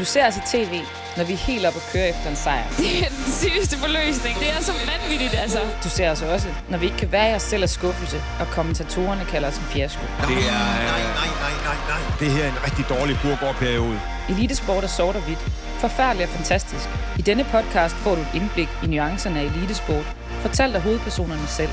Du ser os i tv, når vi er helt oppe at køre efter en sejr. Det er den sygeste forløsning. Det er så vanvittigt, altså. Du ser os også, når vi ikke kan være i os selv af skuffelse, og kommentatorerne kalder os en fiasko. Det er... Nej, nej, nej, nej, nej. Det her er en rigtig dårlig burgårdperiode. Elitesport er sort og hvidt. Forfærdeligt og fantastisk. I denne podcast får du et indblik i nuancerne af elitesport, fortalt af hovedpersonerne selv.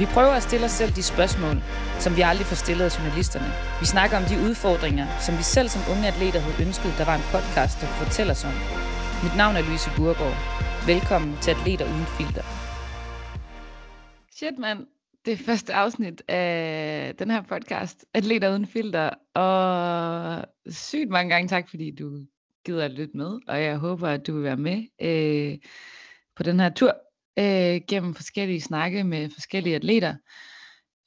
Vi prøver at stille os selv de spørgsmål, som vi aldrig får stillet af journalisterne. Vi snakker om de udfordringer, som vi selv som unge atleter havde ønsket, der var en podcast, der kunne fortælle os om. Mit navn er Louise Burgård. Velkommen til Atleter Uden Filter. Shit, mand. Det er første afsnit af den her podcast, Atleter Uden Filter. Og sygt mange gange tak, fordi du gider at lytte med. Og jeg håber, at du vil være med øh, på den her tur øh, gennem forskellige snakke med forskellige atleter.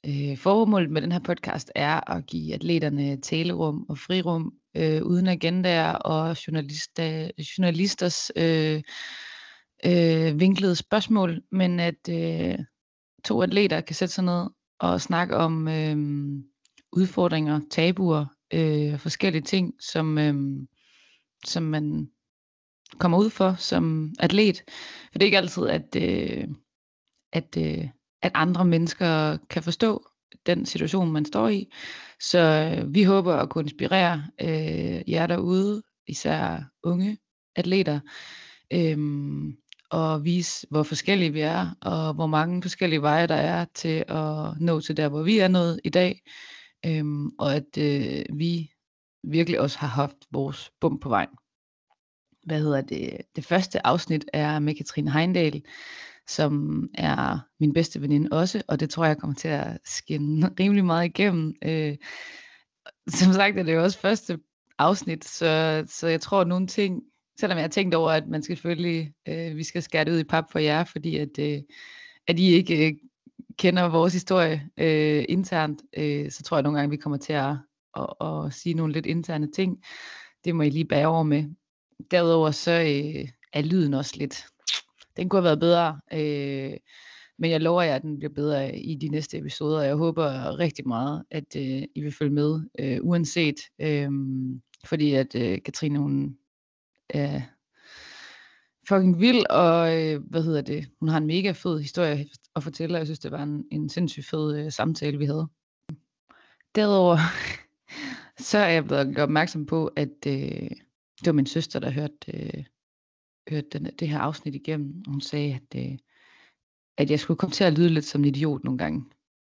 Øh, formålet med den her podcast er at give atleterne talerum og frirum øh, uden agendaer og journalister, øh, journalisters øh, øh, vinklede spørgsmål, men at øh, to atleter kan sætte sig ned og snakke om øh, udfordringer, tabuer øh, forskellige ting, som, øh, som man kommer ud for som atlet. For det er ikke altid, at, øh, at, øh, at andre mennesker kan forstå den situation, man står i. Så øh, vi håber at kunne inspirere øh, jer derude, især unge atleter, øh, og vise, hvor forskellige vi er, og hvor mange forskellige veje der er til at nå til der, hvor vi er nået i dag. Øh, og at øh, vi virkelig også har haft vores bum på vejen hvad hedder det, det første afsnit er med Katrine Heindal, som er min bedste veninde også, og det tror jeg kommer til at skinne rimelig meget igennem. Øh, som sagt er det jo også første afsnit, så, så jeg tror at nogle ting, selvom jeg har tænkt over, at man skal selvfølgelig, øh, vi skal skære det ud i pap for jer, fordi at, øh, at I ikke øh, kender vores historie øh, internt, øh, så tror jeg nogle gange, vi kommer til at, at, at sige nogle lidt interne ting. Det må I lige bære over med. Derudover så øh, er lyden også lidt, den kunne have været bedre, øh, men jeg lover jer, at den bliver bedre øh, i de næste episoder, jeg håber rigtig meget, at øh, I vil følge med, øh, uanset, øh, fordi at øh, Katrine, hun er fucking vild, og øh, hvad hedder det, hun har en mega fed historie at fortælle, og jeg synes, det var en, en sindssygt fed øh, samtale, vi havde. Derudover, så er jeg blevet opmærksom på, at øh, det var min søster, der hørte, øh, hørte den, det her afsnit igennem. Hun sagde, at, øh, at jeg skulle komme til at lyde lidt som en idiot nogle gange.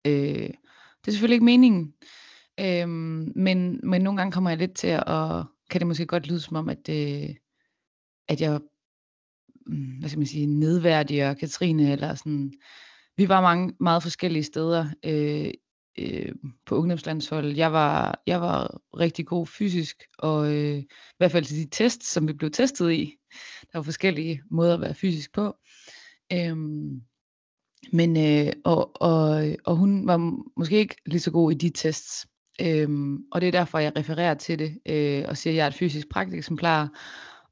Øh, det er selvfølgelig ikke meningen. Øh, men, men nogle gange kommer jeg lidt til at, og kan det måske godt lyde som om, at, øh, at jeg mm, hvad skal man sige, nedværdiger Katrine, eller sådan, vi var mange, meget forskellige steder øh, øh, på ungdomslandsholdet. Jeg var, jeg var rigtig god fysisk, og øh, i hvert fald til de tests, som vi blev testet i. Der var forskellige måder at være fysisk på. Øhm, men, øh, og, og, og hun var måske ikke lige så god i de tests. Øhm, og det er derfor, jeg refererer til det, øh, og siger, at jeg er et fysisk pragteksemplar,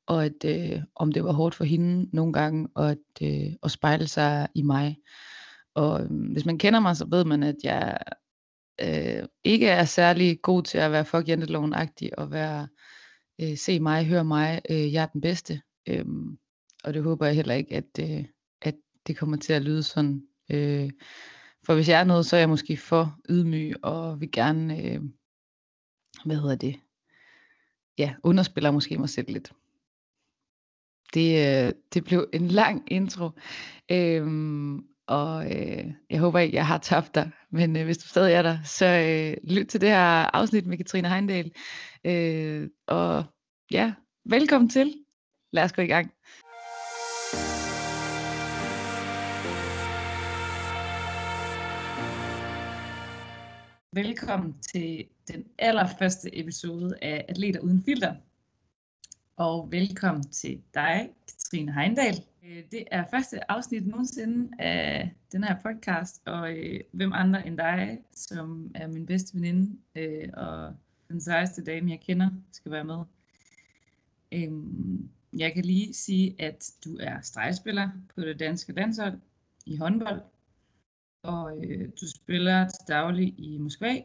og at øh, om det var hårdt for hende nogle gange, og at, øh, at spejle sig i mig. Og øh, hvis man kender mig, så ved man, at jeg øh, ikke er særlig god til at være fuck janteloven-agtig og være øh, se mig, hør mig, øh, jeg er den bedste. Øh, og det håber jeg heller ikke, at, øh, at det kommer til at lyde sådan. Øh, for hvis jeg er noget, så er jeg måske for ydmyg og vil gerne, øh, hvad hedder det, ja, underspiller måske mig selv lidt. Det, øh, det blev en lang intro. Øhm, og øh, jeg håber ikke, jeg har tabt dig, men øh, hvis du stadig er der, så øh, lyt til det her afsnit med Katrine Heindal. Øh, og ja, velkommen til. Lad os gå i gang. Velkommen til den allerførste episode af Atleter Uden Filter. Og velkommen til dig, Katrine Heindal. Øh, det er første afsnit nogensinde af den her podcast, og øh, hvem andre end dig, som er min bedste veninde øh, og den sejeste dame, jeg kender, skal være med. Øhm, jeg kan lige sige, at du er stregspiller på det danske landshold i håndbold, og øh, du spiller til daglig i Moskva.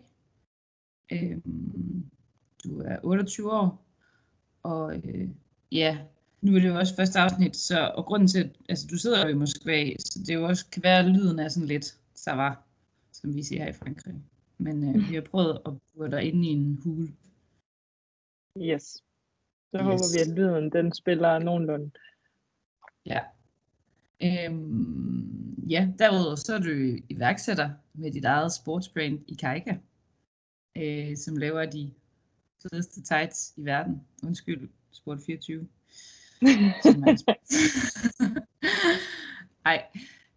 Øhm, du er 28 år, Og øh, ja, nu er det jo også første afsnit, så, og grunden til, at altså, du sidder jo i Moskva, så det jo også kan være, at lyden er sådan lidt, så var, som vi siger her i Frankrig. Men øh, vi har prøvet at få dig inde i en hule. Yes. Så yes. håber vi, at lyden den spiller nogenlunde. Ja. Øhm, ja, derudover så er du iværksætter med dit eget sportsbrand i Kaika, øh, som laver de fedeste tights i verden. Undskyld, Sport 24. som er en sport. Ej,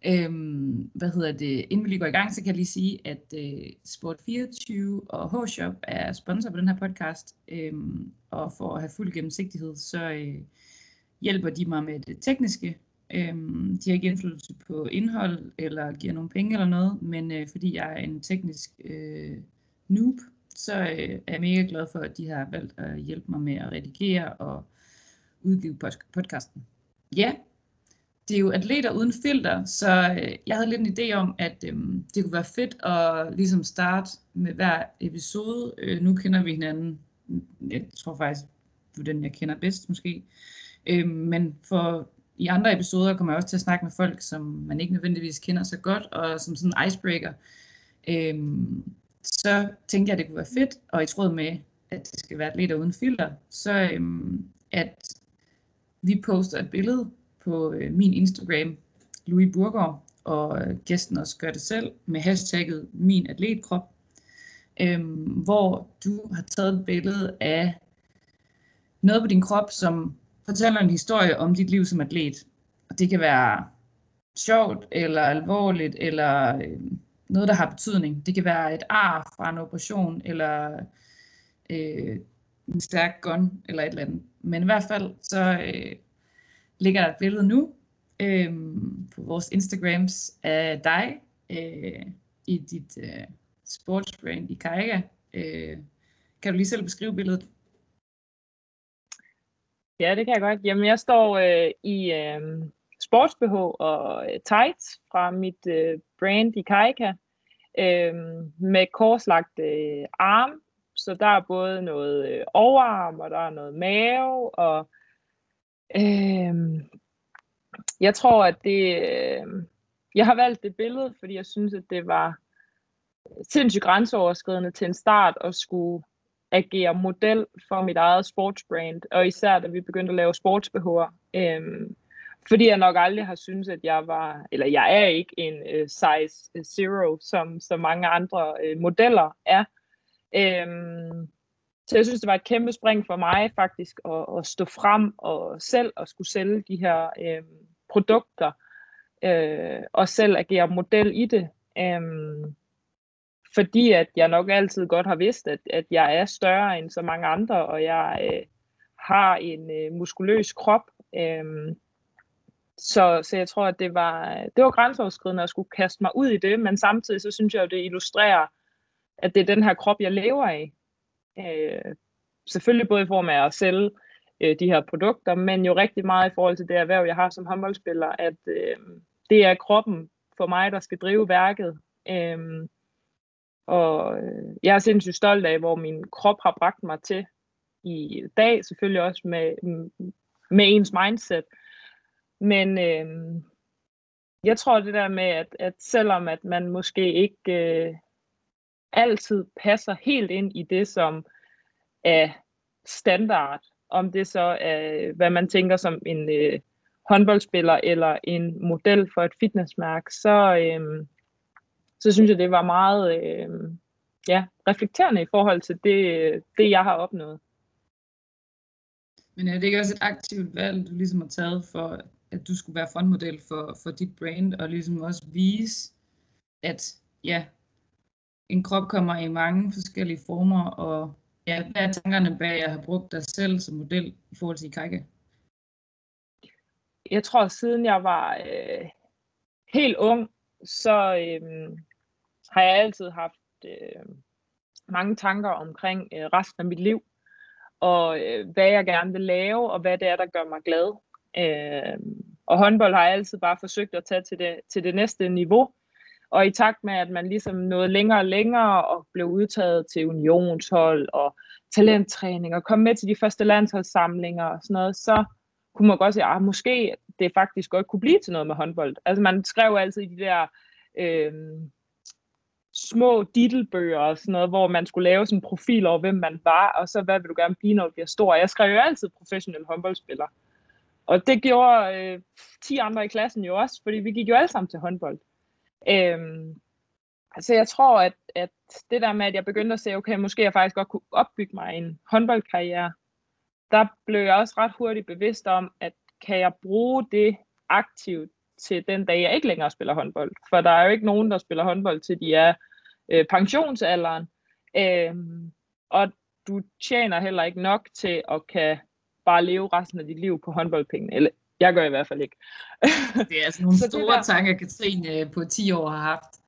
øhm, hvad hedder det? Inden vi lige går i gang, så kan jeg lige sige, at øh, Sport24 og H-Shop er sponsor på den her podcast. Øhm, og for at have fuld gennemsigtighed, så øh, hjælper de mig med det tekniske. Øhm, de har ikke indflydelse på indhold eller giver nogen penge eller noget, men øh, fordi jeg er en teknisk øh, noob, så øh, er jeg mega glad for, at de har valgt at hjælpe mig med at redigere og udgive podcasten. Ja, det er jo atleter uden filter, så øh, jeg havde lidt en idé om, at øh, det kunne være fedt at ligesom starte med hver episode. Øh, nu kender vi hinanden, mm, jeg tror faktisk, du er den, jeg kender bedst måske. Øh, men for i andre episoder kommer jeg også til at snakke med folk, som man ikke nødvendigvis kender så godt, og som sådan en icebreaker. Øhm, så tænkte jeg, at det kunne være fedt, og i tråd med, at det skal være atleter uden filter, så øhm, at vi poster et billede på øh, min Instagram, Louis Burgård, og øh, gæsten også gør det selv, med hashtagget min atletkrop, øh, hvor du har taget et billede af noget på din krop, som fortæller en historie om dit liv som atlet. Og det kan være sjovt, eller alvorligt, eller øh, noget, der har betydning. Det kan være et ar fra en operation, eller øh, en stærk gun, eller et eller andet. Men i hvert fald, så øh, ligger der et billede nu øh, på vores Instagrams af dig øh, i dit øh, sportsbrand i Kaiga. Øh, kan du lige selv beskrive billedet? Ja, det kan jeg godt. Jamen, jeg står øh, i øh, sportsbh og øh, tights fra mit øh, brand i Kaika øh, med korslagt øh, arm. Så der er både noget øh, overarm, og der er noget mave, og øh, jeg tror, at det... Øh, jeg har valgt det billede, fordi jeg synes, at det var sindssygt grænseoverskridende til en start at skulle agere model for mit eget sportsbrand, og især da vi begyndte at lave sportsbehår. Øhm, fordi jeg nok aldrig har syntes, at jeg var, eller jeg er ikke en øh, size zero, som, så mange andre øh, modeller er. Øhm, så jeg synes, det var et kæmpe spring for mig faktisk at, at stå frem og selv at skulle sælge de her øh, produkter, øh, og selv agere model i det. Øh, fordi at jeg nok altid godt har vidst, at, at jeg er større end så mange andre, og jeg øh, har en øh, muskuløs krop. Øh, så, så jeg tror, at det var, det var grænseoverskridende at skulle kaste mig ud i det, men samtidig så synes jeg, at det illustrerer, at det er den her krop, jeg lever af. Øh, selvfølgelig både i form af at sælge øh, de her produkter, men jo rigtig meget i forhold til det erhverv, jeg har som håndboldspiller, at øh, det er kroppen for mig, der skal drive værket. Øh, og øh, jeg er sindssygt stolt af, hvor min krop har bragt mig til i dag, selvfølgelig også med, med ens mindset. Men øh, jeg tror det der med, at, at selvom at man måske ikke øh, altid passer helt ind i det, som er standard, om det så er, hvad man tænker som en øh, håndboldspiller eller en model for et fitnessmærke, så, øh, så synes jeg, det var meget øh, ja, reflekterende i forhold til det, det, jeg har opnået. Men er det ikke også et aktivt valg, du ligesom har taget for, at du skulle være frontmodel for, for dit brand, og ligesom også vise, at ja, en krop kommer i mange forskellige former, og ja, hvad er tankerne bag at have brugt dig selv som model i forhold til Ikaike? Jeg tror, siden jeg var øh, helt ung, så øh, har jeg altid haft øh, mange tanker omkring øh, resten af mit liv, og øh, hvad jeg gerne vil lave, og hvad det er, der gør mig glad. Øh, og håndbold har jeg altid bare forsøgt at tage til det, til det næste niveau. Og i takt med, at man ligesom nåede længere og længere og blev udtaget til unionshold og talenttræning og kom med til de første landsholdssamlinger og sådan noget, så kunne man godt sige, at måske det faktisk godt kunne blive til noget med håndbold. Altså man skrev altid i de der øh, små dittelbøger og sådan noget, hvor man skulle lave sådan en profil over, hvem man var, og så hvad vil du gerne blive, når du bliver stor. Jeg skrev jo altid professionel håndboldspiller. Og det gjorde øh, 10 andre i klassen jo også, fordi vi gik jo alle sammen til håndbold. Øhm, altså jeg tror, at, at det der med, at jeg begyndte at se, okay, måske jeg faktisk godt kunne opbygge mig en håndboldkarriere, der blev jeg også ret hurtigt bevidst om, at kan jeg bruge det aktivt til den dag, jeg ikke længere spiller håndbold. For der er jo ikke nogen, der spiller håndbold til de er øh, pensionsalderen. Øhm, og du tjener heller ikke nok til at kan bare leve resten af dit liv på håndboldpengene, Eller jeg gør i hvert fald ikke. Det er altså nogle så store der... tanker, Katrine øh, på 10 år har haft.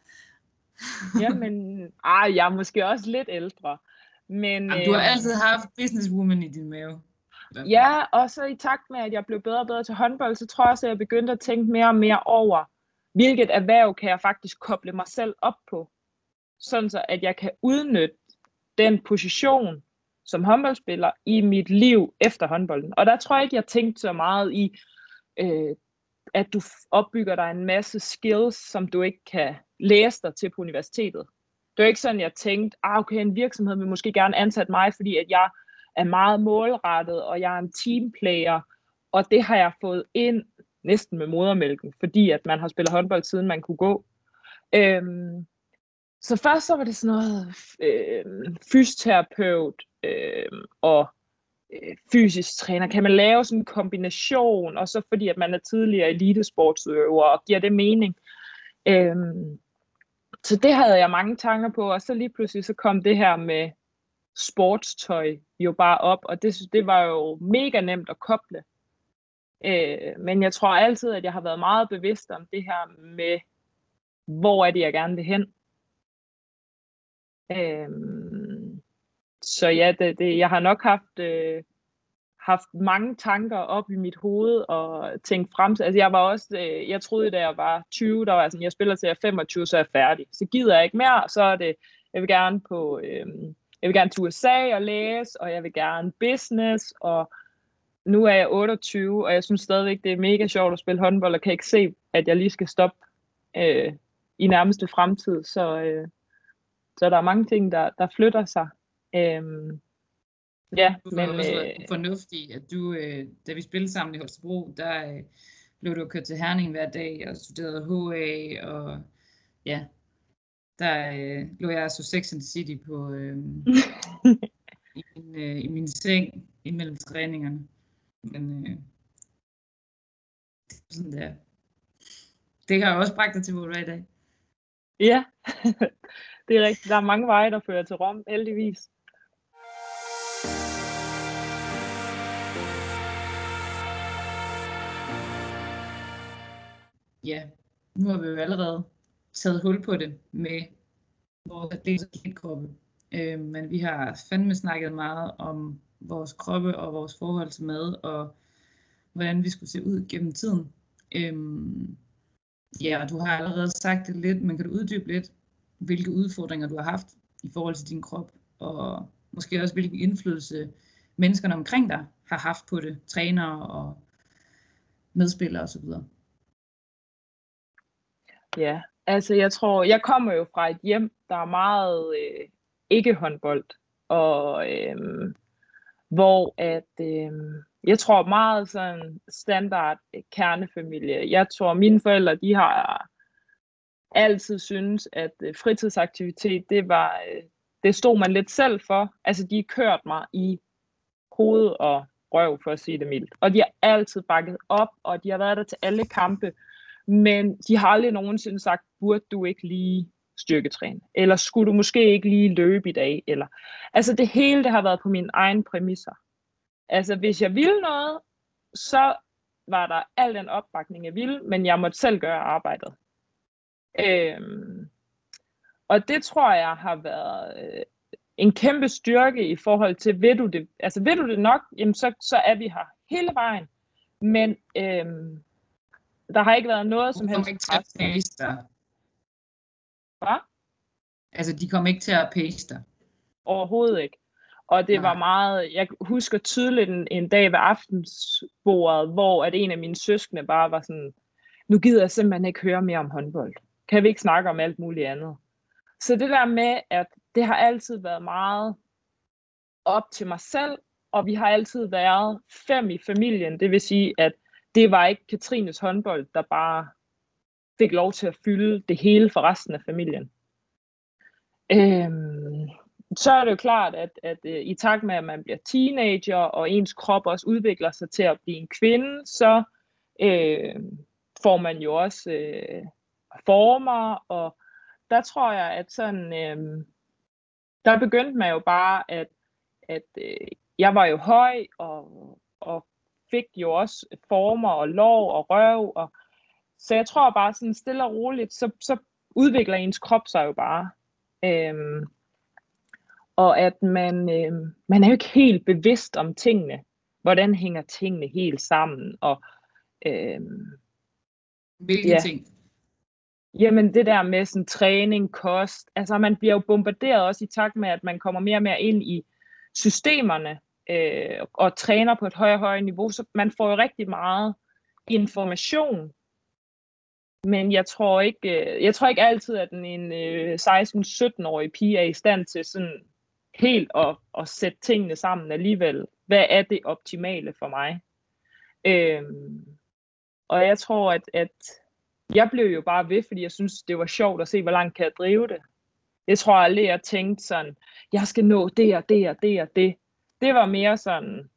Jamen, ej, jeg er måske også lidt ældre. Men, Jamen, du har øh, altid haft businesswoman i din mave. Ja, og så i takt med, at jeg blev bedre og bedre til håndbold, så tror jeg også, at jeg begyndte at tænke mere og mere over, hvilket erhverv kan jeg faktisk koble mig selv op på, sådan så at jeg kan udnytte den position som håndboldspiller i mit liv efter håndbolden. Og der tror jeg ikke, jeg tænkte så meget i, øh, at du opbygger dig en masse skills, som du ikke kan læse dig til på universitetet. Det er ikke sådan, jeg tænkte, ah, okay, en virksomhed vil måske gerne ansætte mig, fordi at jeg er meget målrettet, og jeg er en teamplayer, og det har jeg fået ind næsten med modermælken, fordi at man har spillet håndbold, siden man kunne gå. Øhm, så først så var det sådan noget øh, fysioterapeut øh, og øh, fysisk træner. Kan man lave sådan en kombination, og så fordi at man er tidligere elitesportsøver, og giver det mening. Øhm, så det havde jeg mange tanker på, og så lige pludselig så kom det her med sportstøj jo bare op, og det, det var jo mega nemt at koble. Øh, men jeg tror altid, at jeg har været meget bevidst om det her med, hvor er det, jeg gerne vil hen. Øh, så ja, det, det, jeg har nok haft, øh, haft mange tanker op i mit hoved og tænkt frem til. Altså jeg var også, øh, jeg troede da jeg var 20, der var sådan, jeg spiller til jeg er 25, så er jeg færdig. Så gider jeg ikke mere, så er det, jeg vil gerne på, øh, jeg vil gerne til USA og læse, og jeg vil gerne business, og nu er jeg 28, og jeg synes stadigvæk, det er mega sjovt at spille håndbold, og kan ikke se, at jeg lige skal stoppe øh, i nærmeste fremtid. Så, øh, så der er mange ting, der, der flytter sig. Øhm, ja, du men... også øh, fornuftig, at du, øh, da vi spillede sammen i Holstebro, der øh, blev du kørt til Herning hver dag og studerede HA, og ja, der øh, lå jeg så Sex and City på, øh, i, min, øh, i min seng imellem træningerne. Men øh, det er sådan der. Det har også bragt dig til, hvor du er i dag. Ja, det er rigtigt. Der er mange veje, der fører til Rom, heldigvis. Ja, nu har vi jo allerede taget hul på det med vores atletkroppe. Øh, men vi har fandme snakket meget om vores kroppe og vores forhold til mad, og hvordan vi skulle se ud gennem tiden. Øhm, ja, og du har allerede sagt det lidt, men kan du uddybe lidt, hvilke udfordringer du har haft i forhold til din krop, og måske også hvilken indflydelse menneskerne omkring dig har haft på det, trænere og medspillere osv. Ja, Altså, jeg tror, jeg kommer jo fra et hjem, der er meget øh, ikke håndbold, og øh, hvor at, øh, jeg tror meget sådan standard øh, kernefamilie. Jeg tror, mine forældre, de har altid synes, at øh, fritidsaktivitet, det var, øh, det stod man lidt selv for. Altså, de kørte mig i hoved og røv, for at sige det mildt. Og de har altid bakket op, og de har været der til alle kampe. Men de har aldrig nogensinde sagt, burde du ikke lige styrketræne? Eller skulle du måske ikke lige løbe i dag? Eller, altså det hele det har været på mine egne præmisser. Altså hvis jeg ville noget, så var der al den opbakning, jeg ville, men jeg måtte selv gøre arbejdet. Øhm, og det tror jeg har været øh, en kæmpe styrke i forhold til, ved du det, altså ved du det nok, jamen så, så er vi her hele vejen. Men øhm, der har ikke været noget som helst. ikke til at pace dig. Hvad? Altså, de kommer ikke til at pace dig. Overhovedet ikke. Og det Nej. var meget, jeg husker tydeligt en, en dag ved aftensbordet, hvor at en af mine søskende bare var sådan, nu gider jeg simpelthen ikke høre mere om håndbold. Kan vi ikke snakke om alt muligt andet? Så det der med, at det har altid været meget op til mig selv, og vi har altid været fem i familien. Det vil sige, at det var ikke Katrines håndbold, der bare fik lov til at fylde det hele for resten af familien. Øhm, så er det jo klart, at, at øh, i takt med, at man bliver teenager, og ens krop også udvikler sig til at blive en kvinde, så øh, får man jo også øh, former, og der tror jeg, at sådan, øh, der begyndte man jo bare, at, at øh, jeg var jo høj, og, og fik jo også former og lår og røv, og så jeg tror bare sådan stille og roligt, så, så udvikler ens krop sig jo bare. Øhm, og at man, øhm, man er jo ikke helt bevidst om tingene. Hvordan hænger tingene helt sammen? Og øhm, Hvilke Ja. ting? Jamen det der med sådan træning, kost, altså man bliver jo bombarderet også i takt med, at man kommer mere og mere ind i systemerne øh, og træner på et højere og højere niveau, så man får jo rigtig meget information. Men jeg tror ikke, øh, jeg tror ikke altid, at en 16-17-årig øh, pige er i stand til sådan helt at, at sætte tingene sammen alligevel. Hvad er det optimale for mig? Øhm, og jeg tror, at, at jeg blev jo bare ved, fordi jeg synes, det var sjovt at se, hvor langt kan jeg drive det. Jeg tror aldrig, jeg tænkte sådan, jeg skal nå det og det og det og det. Det var mere sådan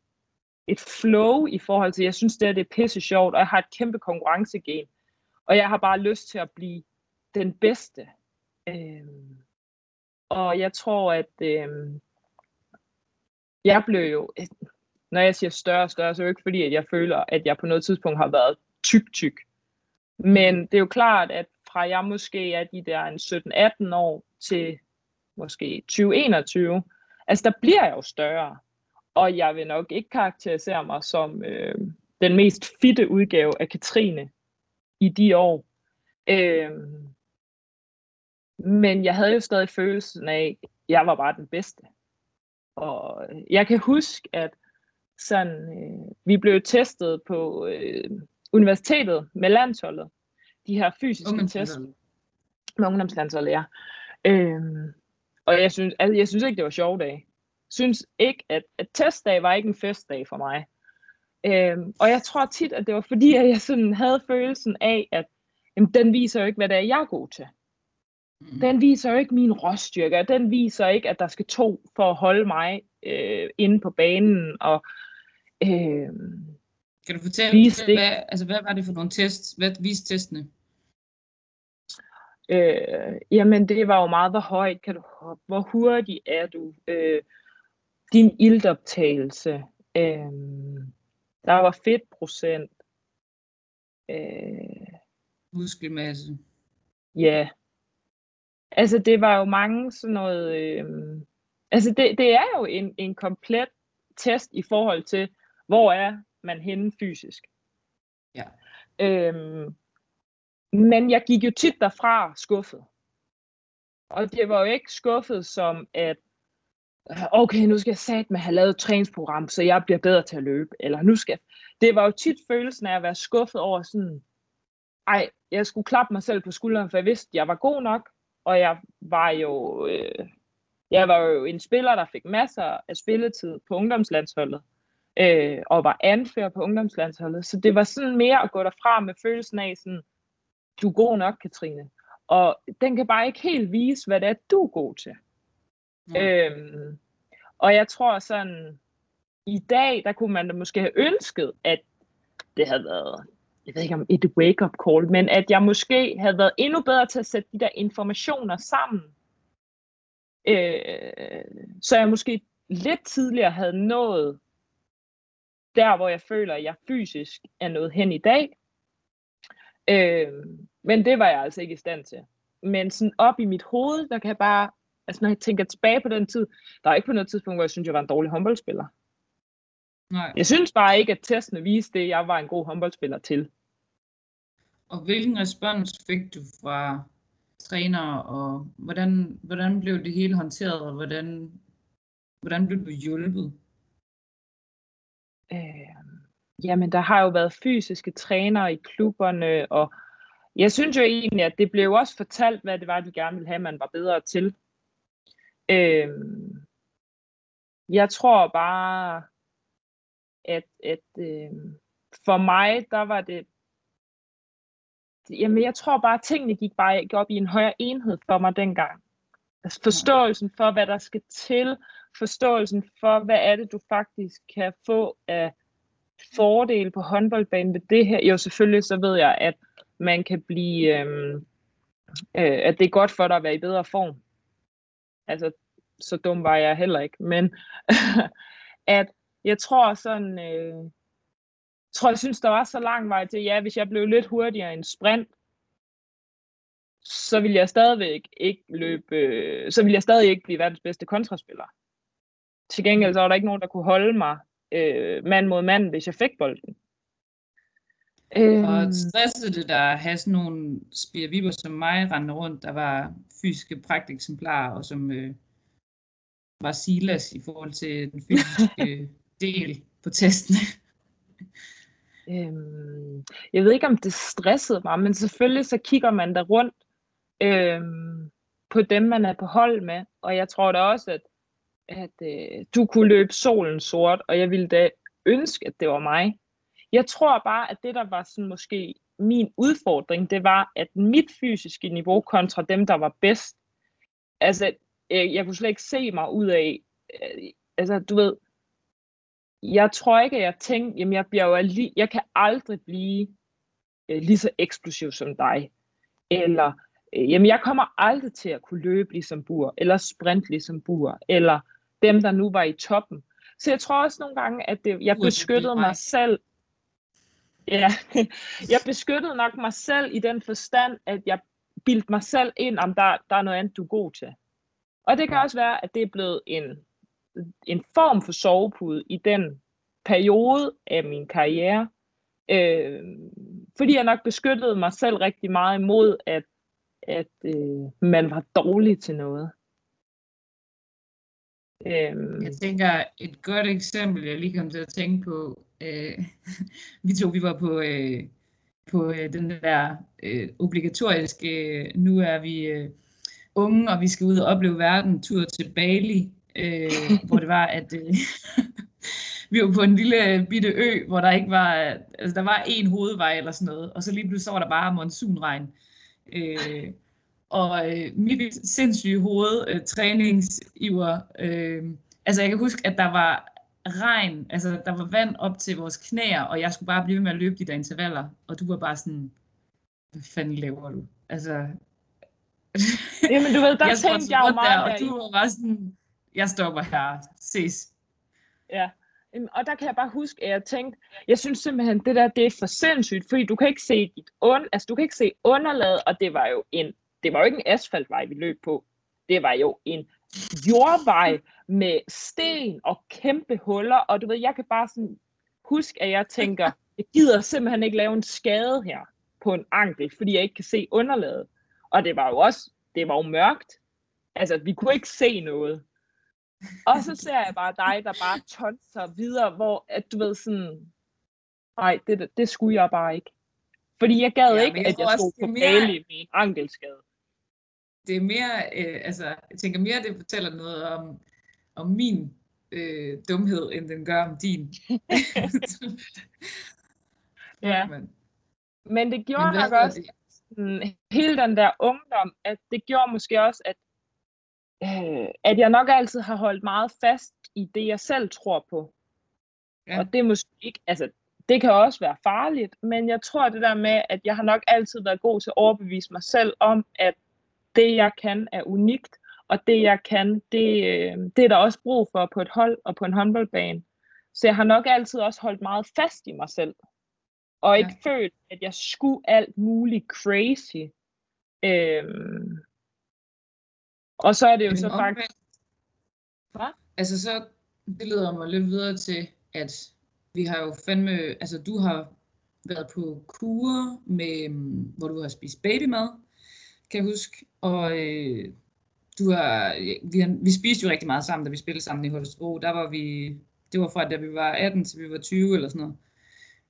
et flow i forhold til, jeg synes, det, er, det er pisse sjovt, og jeg har et kæmpe konkurrencegen. Og jeg har bare lyst til at blive den bedste. Øhm, og jeg tror, at øhm, jeg blev jo, når jeg siger større og større, så er det jo ikke fordi, at jeg føler, at jeg på noget tidspunkt har været tyk-tyk. Men det er jo klart, at fra jeg måske er de der en 17-18 år til måske 2021, altså der bliver jeg jo større. Og jeg vil nok ikke karakterisere mig som øh, den mest fitte udgave af Katrine i de år. Øh, men jeg havde jo stadig følelsen af, at jeg var bare den bedste. Og jeg kan huske, at sådan, øh, vi blev testet på øh, universitetet med landsholdet. De her fysiske test med ungdomslandsholdet, ja. Øhm, og jeg synes, altså, jeg synes ikke, det var sjov dag. Synes ikke, at, at testdag var ikke en festdag for mig. Øhm, og jeg tror tit, at det var fordi, at jeg sådan havde følelsen af, at jamen, den viser jo ikke, hvad det er, jeg er god til. Mm. Den viser jo ikke min råstyrke, og den viser ikke, at der skal to for at holde mig øh, inde på banen. Og, øh, Kan du fortælle, hvad, altså, hvad var det for nogle tests? Hvad viste testene? Øh, jamen det var jo meget, hvor højt kan du hoppe, hvor hurtig er du, øh, din iltoptagelse, øh, der var fedtprocent, øh, Muskelmasse. ja, altså det var jo mange sådan noget, øh, altså det, det er jo en, en komplet test i forhold til, hvor er man henne fysisk. Ja. Øhm, men jeg gik jo tit derfra skuffet. Og det var jo ikke skuffet som, at okay, nu skal jeg satme have lavet et træningsprogram, så jeg bliver bedre til at løbe. Eller nu skal. Det var jo tit følelsen af at være skuffet over sådan, ej, jeg skulle klappe mig selv på skulderen, for jeg vidste, at jeg var god nok. Og jeg var jo, øh, jeg var jo en spiller, der fik masser af spilletid på ungdomslandsholdet. Øh, og var anfører på ungdomslandsholdet. Så det var sådan mere at gå derfra med følelsen af sådan, du er god nok, Katrine. Og den kan bare ikke helt vise, hvad det er, du er god til. Mm. Øhm, og jeg tror sådan, i dag, der kunne man da måske have ønsket, at det havde været, jeg ved ikke om et wake-up call, men at jeg måske havde været endnu bedre til at sætte de der informationer sammen. Øh, så jeg måske lidt tidligere havde nået der, hvor jeg føler, at jeg fysisk er nået hen i dag. Øh, men det var jeg altså ikke i stand til. Men sådan op i mit hoved, der kan jeg bare, altså når jeg tænker tilbage på den tid, der er ikke på noget tidspunkt, hvor jeg synes, jeg var en dårlig håndboldspiller. Nej. Jeg synes bare ikke, at testene viste det, jeg var en god håndboldspiller til. Og hvilken respons fik du fra trænere, og hvordan, hvordan blev det hele håndteret, og hvordan hvordan blev du hjulpet? Øh, jamen, der har jo været fysiske trænere i klubberne, og jeg synes jo egentlig, at det blev også fortalt, hvad det var, de gerne ville have, man var bedre til. Øh, jeg tror bare, at, at øh, for mig, der var det, jamen jeg tror bare, at tingene gik bare gik op i en højere enhed for mig dengang. Altså forståelsen for, hvad der skal til, forståelsen for, hvad er det, du faktisk kan få af fordele på håndboldbanen ved det her. Jo, selvfølgelig så ved jeg, at man kan blive, øh, øh, at det er godt for dig at være i bedre form. Altså, så dum var jeg heller ikke. Men at jeg tror sådan, øh, tror jeg synes, der var så lang vej til, ja, hvis jeg blev lidt hurtigere en sprint, så vil jeg stadigvæk ikke løbe, øh, så vil jeg stadig ikke blive verdens bedste kontraspiller. Til gengæld så var der ikke nogen, der kunne holde mig øh, mand mod mand, hvis jeg fik bolden. Og øhm. stressede det der at have sådan nogle spirviber som mig rendende rundt, der var fysiske pragteksemplarer, og som øh, var Silas i forhold til den fysiske del på testen? øhm, jeg ved ikke, om det stressede mig, men selvfølgelig så kigger man der rundt øhm, på dem, man er på hold med. Og jeg tror da også, at, at øh, du kunne løbe solen sort, og jeg ville da ønske, at det var mig. Jeg tror bare, at det, der var sådan måske min udfordring, det var, at mit fysiske niveau kontra dem, der var bedst, altså, øh, jeg kunne slet ikke se mig ud af, øh, altså, du ved, jeg tror ikke, at jeg tænkte, jamen jeg, bliver jo alli- jeg kan aldrig blive øh, lige så eksplosiv som dig. Eller, øh, jamen jeg kommer aldrig til at kunne løbe ligesom Bur, eller sprint ligesom Bur, eller dem, der nu var i toppen. Så jeg tror også nogle gange, at det, jeg beskyttede mig selv. Ja, jeg beskyttede nok mig selv i den forstand, at jeg bildte mig selv ind, om der, der er noget andet, du er god til. Og det kan også være, at det er blevet en en form for sovepude i den periode af min karriere, øh, fordi jeg nok beskyttede mig selv rigtig meget imod, at, at øh, man var dårlig til noget. Øh, jeg tænker, et godt eksempel, jeg lige kom til at tænke på, øh, vi to, vi var på, øh, på øh, den der øh, obligatoriske, øh, nu er vi øh, unge, og vi skal ud og opleve verden, tur til Bali, øh, hvor det var, at øh, vi var på en lille øh, bitte ø, hvor der ikke var, altså der var en hovedvej eller sådan noget, og så lige pludselig så var der bare monsunregn. Øh, og øh, mit sindssyge hoved, øh, træningsiver, øh, altså jeg kan huske, at der var regn, altså der var vand op til vores knæer, og jeg skulle bare blive ved med at løbe de der intervaller, og du var bare sådan, hvad fanden laver du? Altså, Jamen du ved, der jeg tænkte jeg jo meget der, og du var bare sådan, jeg stopper her. Ses. Ja. Og der kan jeg bare huske, at jeg tænkte, jeg synes simpelthen, det der, det er for sindssygt, fordi du kan ikke se dit und, altså du kan ikke se underlaget, og det var jo en, det var jo ikke en asfaltvej, vi løb på. Det var jo en jordvej med sten og kæmpe huller, og du ved, jeg kan bare sådan huske, at jeg tænker, jeg gider simpelthen ikke lave en skade her på en ankel, fordi jeg ikke kan se underlaget. Og det var jo også, det var jo mørkt. Altså, vi kunne ikke se noget. Og så ser jeg bare dig, der bare tonser videre, hvor at du ved sådan, nej, det, det skulle jeg bare ikke. Fordi jeg gad ja, ikke, jeg at jeg stod på mere... Med en ankelskade. Det er mere, øh, altså, jeg tænker mere, det fortæller noget om, om min øh, dumhed, end den gør om din. ja. Men, Men det gjorde nok også, det? hele den der ungdom, at det gjorde måske også, at øh, at jeg nok altid har holdt meget fast i det, jeg selv tror på. Ja. Og det er måske ikke, altså det kan også være farligt, men jeg tror det der med, at jeg har nok altid været god til at overbevise mig selv om, at det jeg kan er unikt, og det jeg kan, det, øh, det er der også brug for på et hold og på en håndboldbane. Så jeg har nok altid også holdt meget fast i mig selv, og ikke ja. følt, at jeg skulle alt muligt crazy. Øhm, og så er det jo så faktisk... Hvad? Altså så, det leder mig lidt videre til, at vi har jo fandme, altså du har været på kur, med, hvor du har spist babymad, kan jeg huske, og øh, du har, vi, har, vi spiste jo rigtig meget sammen, da vi spillede sammen i Holstebro. Der var vi, det var fra da vi var 18 til vi var 20 eller sådan noget.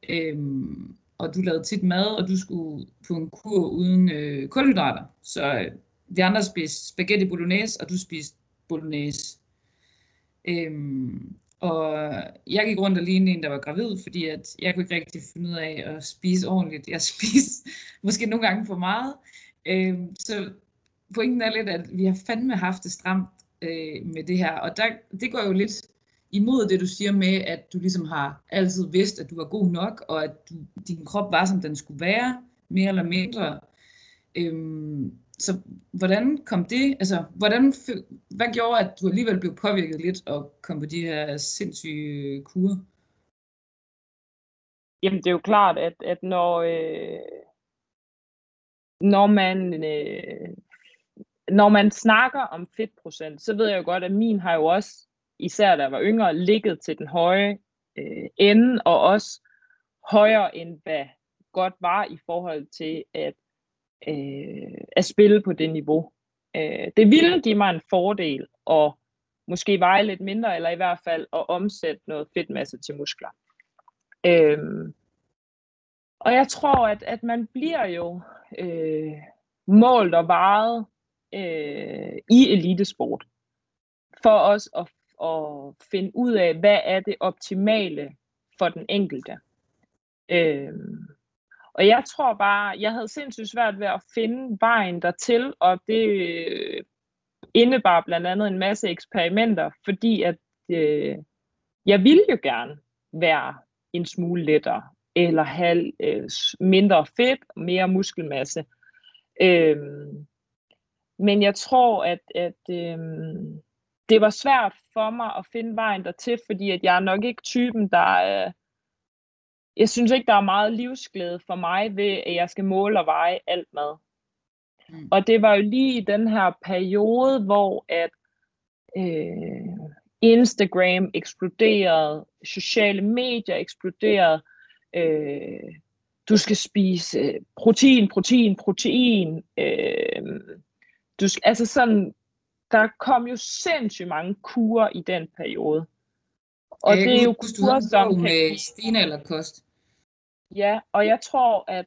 Øhm, og du lavede tit mad, og du skulle på en kur uden øh, kulhydrater. Så øh, de andre spiste spaghetti bolognese, og du spiste bolognese. Øhm, og jeg gik rundt og lignede en, der var gravid, fordi at jeg kunne ikke rigtig finde ud af at spise ordentligt. Jeg spiste måske nogle gange for meget. Øhm, så pointen er lidt, at vi har fandme haft det stramt øh, med det her. Og der, det går jo lidt imod det, du siger med, at du ligesom har altid vidst, at du var god nok, og at du, din krop var, som den skulle være, mere eller mindre. Øhm, så hvordan kom det, altså hvordan, hvad gjorde, at du alligevel blev påvirket lidt og kom på de her sindssyge kurer? Jamen det er jo klart, at, at når, øh, når man øh, når man snakker om fedtprocent, så ved jeg jo godt, at min har jo også, især da jeg var yngre, ligget til den høje øh, ende, og også højere end hvad godt var i forhold til at, øh, at spille på det niveau. Øh, det ville give mig en fordel at måske veje lidt mindre, eller i hvert fald at omsætte noget fedtmasse til muskler. Øh, og jeg tror, at, at man bliver jo øh, målt og varet øh, i elitesport, for os at, at finde ud af, hvad er det optimale for den enkelte. Øh, og jeg tror bare, jeg havde sindssygt svært ved at finde vejen dertil, og det øh, indebar blandt andet en masse eksperimenter, fordi at øh, jeg ville jo gerne være en smule lettere, eller have øh, mindre fedt, mere muskelmasse. Øh, men jeg tror, at, at øh, det var svært for mig at finde vejen dertil, fordi at jeg er nok ikke typen, der... Øh, jeg synes ikke, der er meget livsglæde for mig ved, at jeg skal måle og veje alt mad. Mm. Og det var jo lige i den her periode, hvor at øh, Instagram eksploderede, sociale medier eksploderede, øh, du skal spise protein, protein, protein, øh, du, altså sådan, der kom jo sindssygt mange kurer i den periode. Og ja, det er jo kurer, som med Stine eller kost. Ja, og jeg tror, at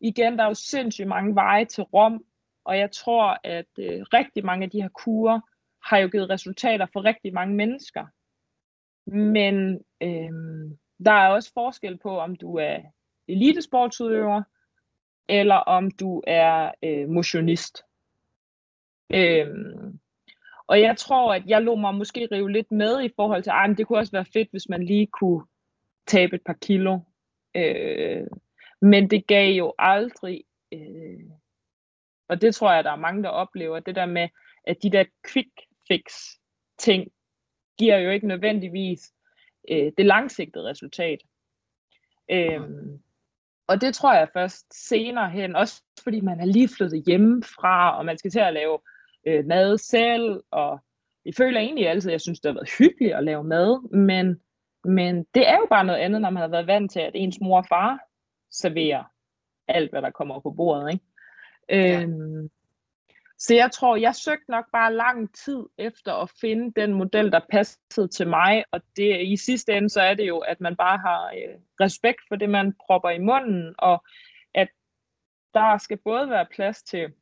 igen, der er jo sindssygt mange veje til Rom, og jeg tror, at øh, rigtig mange af de her kurer har jo givet resultater for rigtig mange mennesker. Men øh, der er også forskel på, om du er elitesportsudøver, eller om du er øh, motionist. Øhm, og jeg tror, at jeg lå mig måske rive lidt med i forhold til, at det kunne også være fedt, hvis man lige kunne tabe et par kilo. Øh, men det gav jo aldrig, øh, og det tror jeg, der er mange, der oplever, det der med, at de der quick fix ting, giver jo ikke nødvendigvis øh, det langsigtede resultat. Øh, og det tror jeg først senere hen, også fordi man er lige flyttet hjemmefra, og man skal til at lave øh, mad selv, og jeg føler egentlig altid, at jeg synes, det har været hyggeligt at lave mad, men, men det er jo bare noget andet, når man har været vant til, at ens mor og far serverer alt, hvad der kommer på bordet. Ikke? Ja. Øhm, så jeg tror, jeg søgte nok bare lang tid efter at finde den model, der passede til mig, og det, i sidste ende, så er det jo, at man bare har øh, respekt for det, man propper i munden, og at der skal både være plads til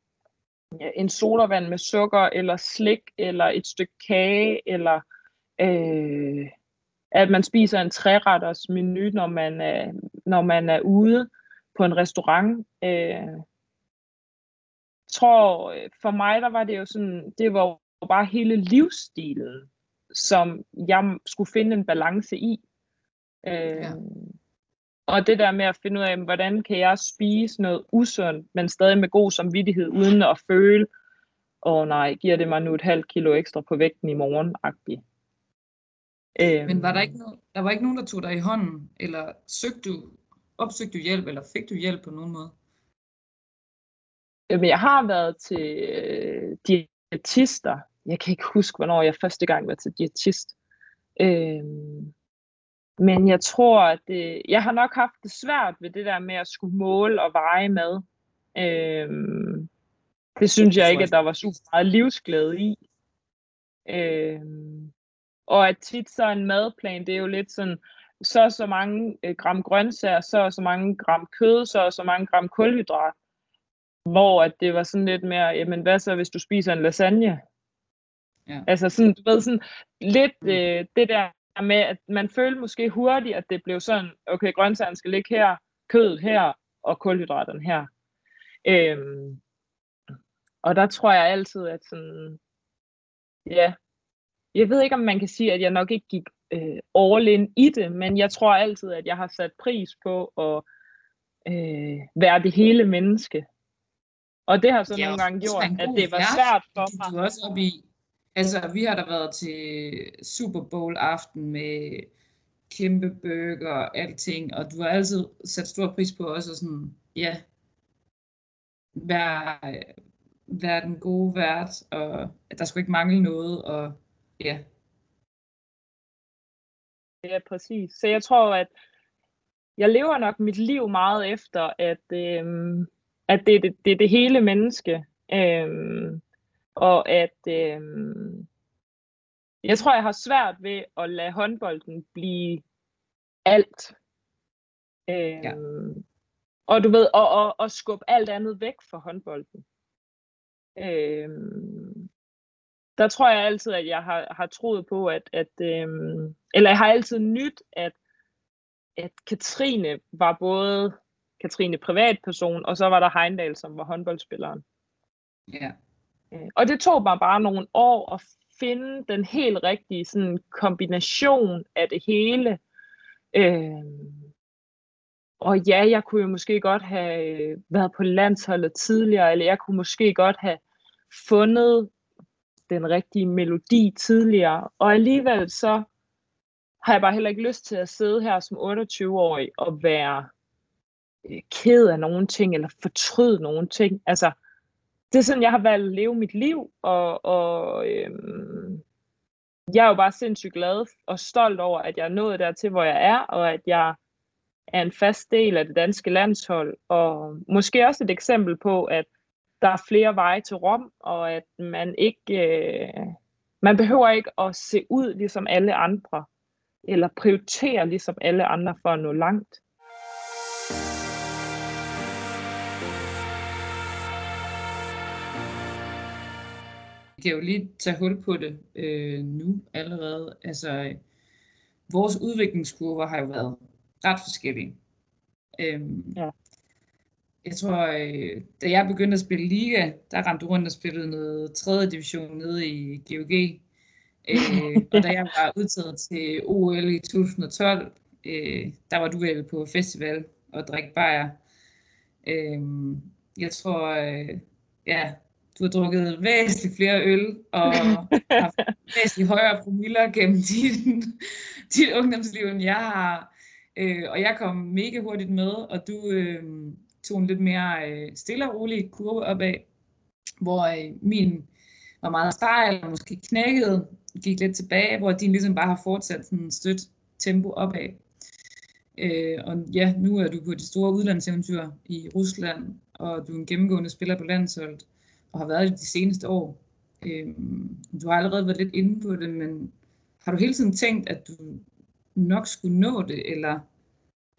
en sodavand med sukker, eller slik, eller et stykke kage, eller øh, at man spiser en træretters menu, når man er, når man er ude på en restaurant. Øh, tror, for mig, der var det jo sådan, det var jo bare hele livsstilen, som jeg skulle finde en balance i. Øh, ja. Og det der med at finde ud af, hvordan kan jeg spise noget usundt, men stadig med god samvittighed, uden at føle, åh oh, nej, giver det mig nu et halvt kilo ekstra på vægten i morgen -agtig. Men var der ikke noget, der var ikke nogen, der tog dig i hånden, eller søgte du, opsøgte du hjælp, eller fik du hjælp på nogen måde? Jamen, jeg har været til øh, diætister. Jeg kan ikke huske, hvornår jeg første gang var til diætist. Øh, men jeg tror, at det, jeg har nok haft det svært ved det der med at skulle måle og veje med. Øh, Det synes jeg ikke, at der var super meget livsglæde i. Øh, og at tit så en madplan, det er jo lidt sådan, så og så mange øh, gram grøntsager, så og så mange gram kød, så og så mange gram kulhydrat. Hvor at det var sådan lidt mere, jamen hvad så, hvis du spiser en lasagne? Ja. Altså sådan, du ved, sådan lidt Mm. øh, det der med, at man følte måske hurtigt, at det blev sådan, okay, grøntsagerne skal ligge her, kødet her, og kulhydraterne her. Øhm, og der tror jeg altid, at sådan, ja, jeg ved ikke, om man kan sige, at jeg nok ikke gik øh, all in i det, men jeg tror altid, at jeg har sat pris på at øh, være det hele menneske. Og det har så Det nogle gange gjort, at det var vært, svært for mig. Du også oppe i, altså vi har da været til Super Bowl aften med kæmpe burger og alting, og du har altid sat stor pris på også at sådan, ja, være, være den gode vært, og at der skulle ikke mangle noget, og ja, Ja, præcis. Så jeg tror, at jeg lever nok mit liv meget efter, at, øhm, at det, er det, det er det hele menneske. Øhm, og at øhm, jeg tror, jeg har svært ved at lade håndbolden blive alt. Øhm, Ja. Og du ved, og, og, og skubbe alt andet væk fra håndbolden. Øhm, der tror jeg altid, at jeg har, har troet på, at, at øhm, eller jeg har altid nyt, at, at Katrine var både Katrine privatperson, og så var der Heindal, som var håndboldspilleren. ja, Øh, Og det tog mig bare nogle år at finde den helt rigtige sådan, kombination af det hele. Øh, og ja, jeg kunne jo måske godt have øh, været på landsholdet tidligere, eller jeg kunne måske godt have fundet den rigtige melodi tidligere. Og alligevel så har jeg bare heller ikke lyst til at sidde her som 28-årig og være Øh, ked af nogle ting, eller fortryde nogle ting. Altså, det er sådan, jeg har valgt at leve mit liv, og, og øhm, jeg er jo bare sindssygt glad og stolt over, at jeg er nået dertil, hvor jeg er, og at jeg er en fast del af det danske landshold, og måske også et eksempel på, at der er flere veje til Rom, og at man ikke, øh, man behøver ikke at se ud ligesom alle andre, eller prioritere ligesom alle andre for at nå langt. Kan jo lige tage hul på det øh, nu allerede. Altså, vores udviklingskurver har jo været ret forskellige. Øhm, Ja. Jeg tror, øh, da jeg begyndte at spille liga, der rendte du rundt og spillede noget 3. division nede i GOG. Øh, og da jeg var udtaget til OL i 2012, øh, der var du vel på festival og drikke bajer. Øh, jeg tror, øh, ja, du har drukket væsentligt flere øl og haft væsentligt højere promiller gennem dit, dit ungdomsliv, end jeg har. Øh, og jeg kom mega hurtigt med, og du øh, tog en lidt mere øh, stille og rolig kurve opad, hvor øh, min var meget stejl og måske knækket, gik lidt tilbage, hvor din ligesom bare har fortsat sådan en stødt tempo opad. Øh, og ja, nu er du på det store udlandseventyr i Rusland, og du er en gennemgående spiller på landsholdet, og har været det de seneste år. Øh, du har allerede været lidt inde på det, men har du hele tiden tænkt, at du nok skulle nå det, eller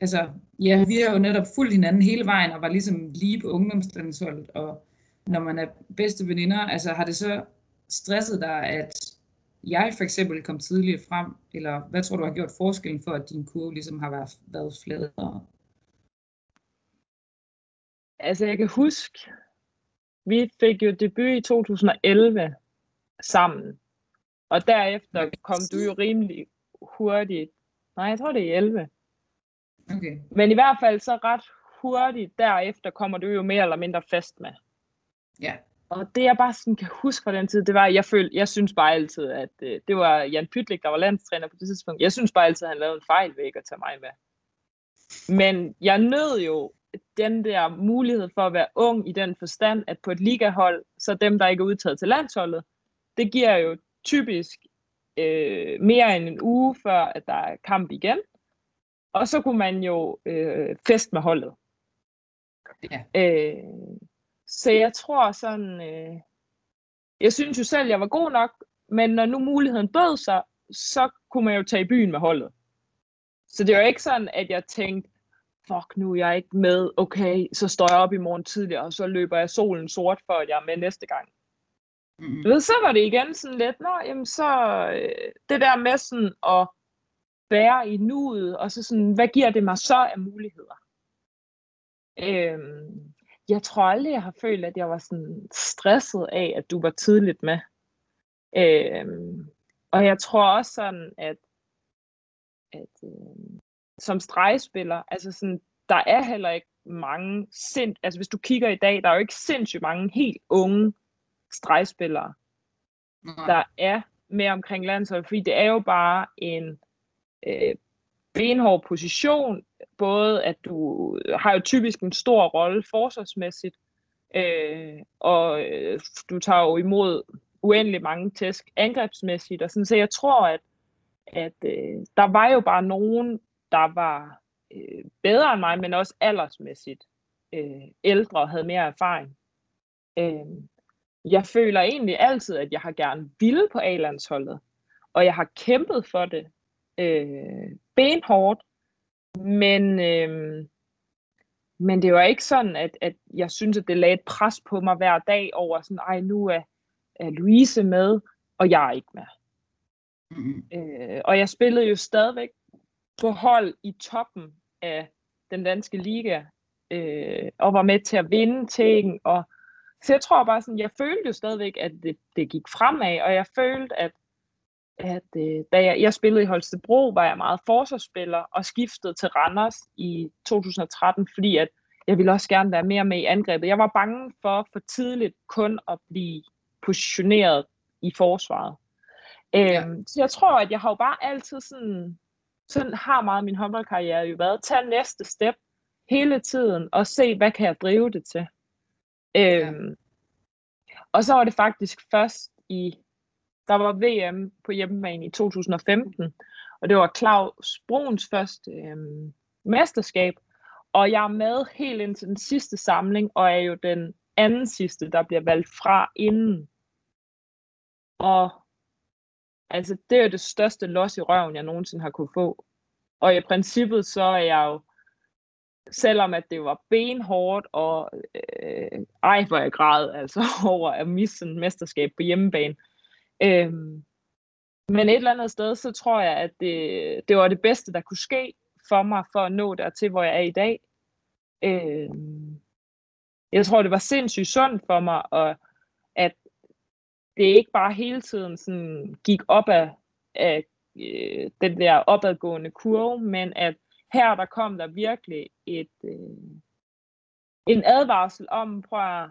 altså, ja, vi har jo netop fulgt hinanden hele vejen, og var ligesom lige på ungdomslandsholdet, og når man er bedste veninder, altså har det så stresset dig, at jeg for eksempel kom tidligere frem, eller hvad tror du har gjort forskellen for, at din kurve ligesom har været, været fladere? Altså, jeg kan huske, vi fik jo debut i 2011 sammen. Og derefter kom du jo rimelig hurtigt. Nej, jeg tror det er i 11. Okay. Men i hvert fald så ret hurtigt derefter kommer du jo mere eller mindre fast med. Ja. Og det jeg bare sådan kan huske fra den tid, det var, at jeg følte, jeg synes bare altid, at øh, det var Jan Pytlik, der var landstræner på det tidspunkt. Jeg synes bare altid, at han lavede en fejl ved ikke at tage mig med. Men jeg nød jo den der mulighed for at være ung i den forstand, at på et ligahold, så dem, der ikke er udtaget til landsholdet, det giver jo typisk øh, mere end en uge før, at der er kamp igen. Og så kunne man jo øh, feste med holdet. Ja. Øh, så jeg tror sådan, øh, jeg synes jo selv, jeg var god nok, men når nu muligheden bød sig, så kunne man jo tage i byen med holdet. Så det var ikke sådan, at jeg tænkte, fuck, nu er jeg ikke med, okay, så står jeg op i morgen tidligere, og så løber jeg solen sort, for at jeg er med næste gang. Mm. Ved, så var det igen sådan lidt, nå, jamen så øh, det der med sådan at være i nuet, og så sådan, hvad giver det mig så af muligheder? Øhm, jeg tror aldrig, jeg har følt, at jeg var sådan stresset af, at du var tidligt med. Øhm, og jeg tror også sådan, at, at øh, som stregspiller, altså sådan, der er heller ikke mange sind, altså hvis du kigger i dag, der er jo ikke sindssygt mange helt unge stregspillere, Nej. der er med omkring landsholdet, fordi det er jo bare en øh, benhård position, både at du har jo typisk en stor rolle forsvarsmæssigt, øh, og øh, du tager jo imod uendelig mange tæsk angrebsmæssigt, og sådan, så jeg tror, at, at øh, der var jo bare nogen, der var øh, bedre end mig, men også aldersmæssigt øh, ældre og havde mere erfaring. Øh, jeg føler egentlig altid, at jeg har gerne ville på A-landsholdet, og jeg har kæmpet for det øh, benhårdt, men, øh, men det var ikke sådan, at, at jeg synes, at det lagde et pres på mig hver dag over sådan, ej, nu er, er Louise med, og jeg er ikke med. Mm. Øh, og jeg spillede jo stadigvæk på hold i toppen af den danske liga, øh, og var med til at vinde ting, og så jeg tror bare sådan, jeg følte jo stadigvæk, at det, det gik fremad, og jeg følte, at, at øh, da jeg, jeg spillede i Holstebro, var jeg meget forsvarsspiller, og skiftede til Randers i 2013, fordi at jeg ville også gerne være mere med i angrebet. Jeg var bange for for tidligt kun at blive positioneret i forsvaret. Ja. Øhm, så jeg tror, at jeg har jo bare altid sådan, sådan har meget min håndboldkarriere jo været, tage næste step hele tiden, og se, hvad kan jeg drive det til. Øhm, Og så var det faktisk først i, der var VM på hjemmebane i 2015, og det var Claus Bruns første øhm, mesterskab, og jeg er med helt indtil den sidste samling, og er jo den anden sidste, der bliver valgt fra inden. Og altså, det er det største los i røven, jeg nogensinde har kunne få. Og i princippet så er jeg jo, selvom at det var benhårdt, og øh, ej, hvor jeg græd altså over at misse sådan et mesterskab på hjemmebane. Øh, men et eller andet sted, så tror jeg, at det, det var det bedste, der kunne ske for mig, for at nå dertil, hvor jeg er i dag. Øh, jeg tror, det var sindssygt sundt for mig, at det ikke bare hele tiden sådan gik op af, af øh, den der opadgående kurve, men at her der kom der virkelig et, øh, en advarsel om, prøv at,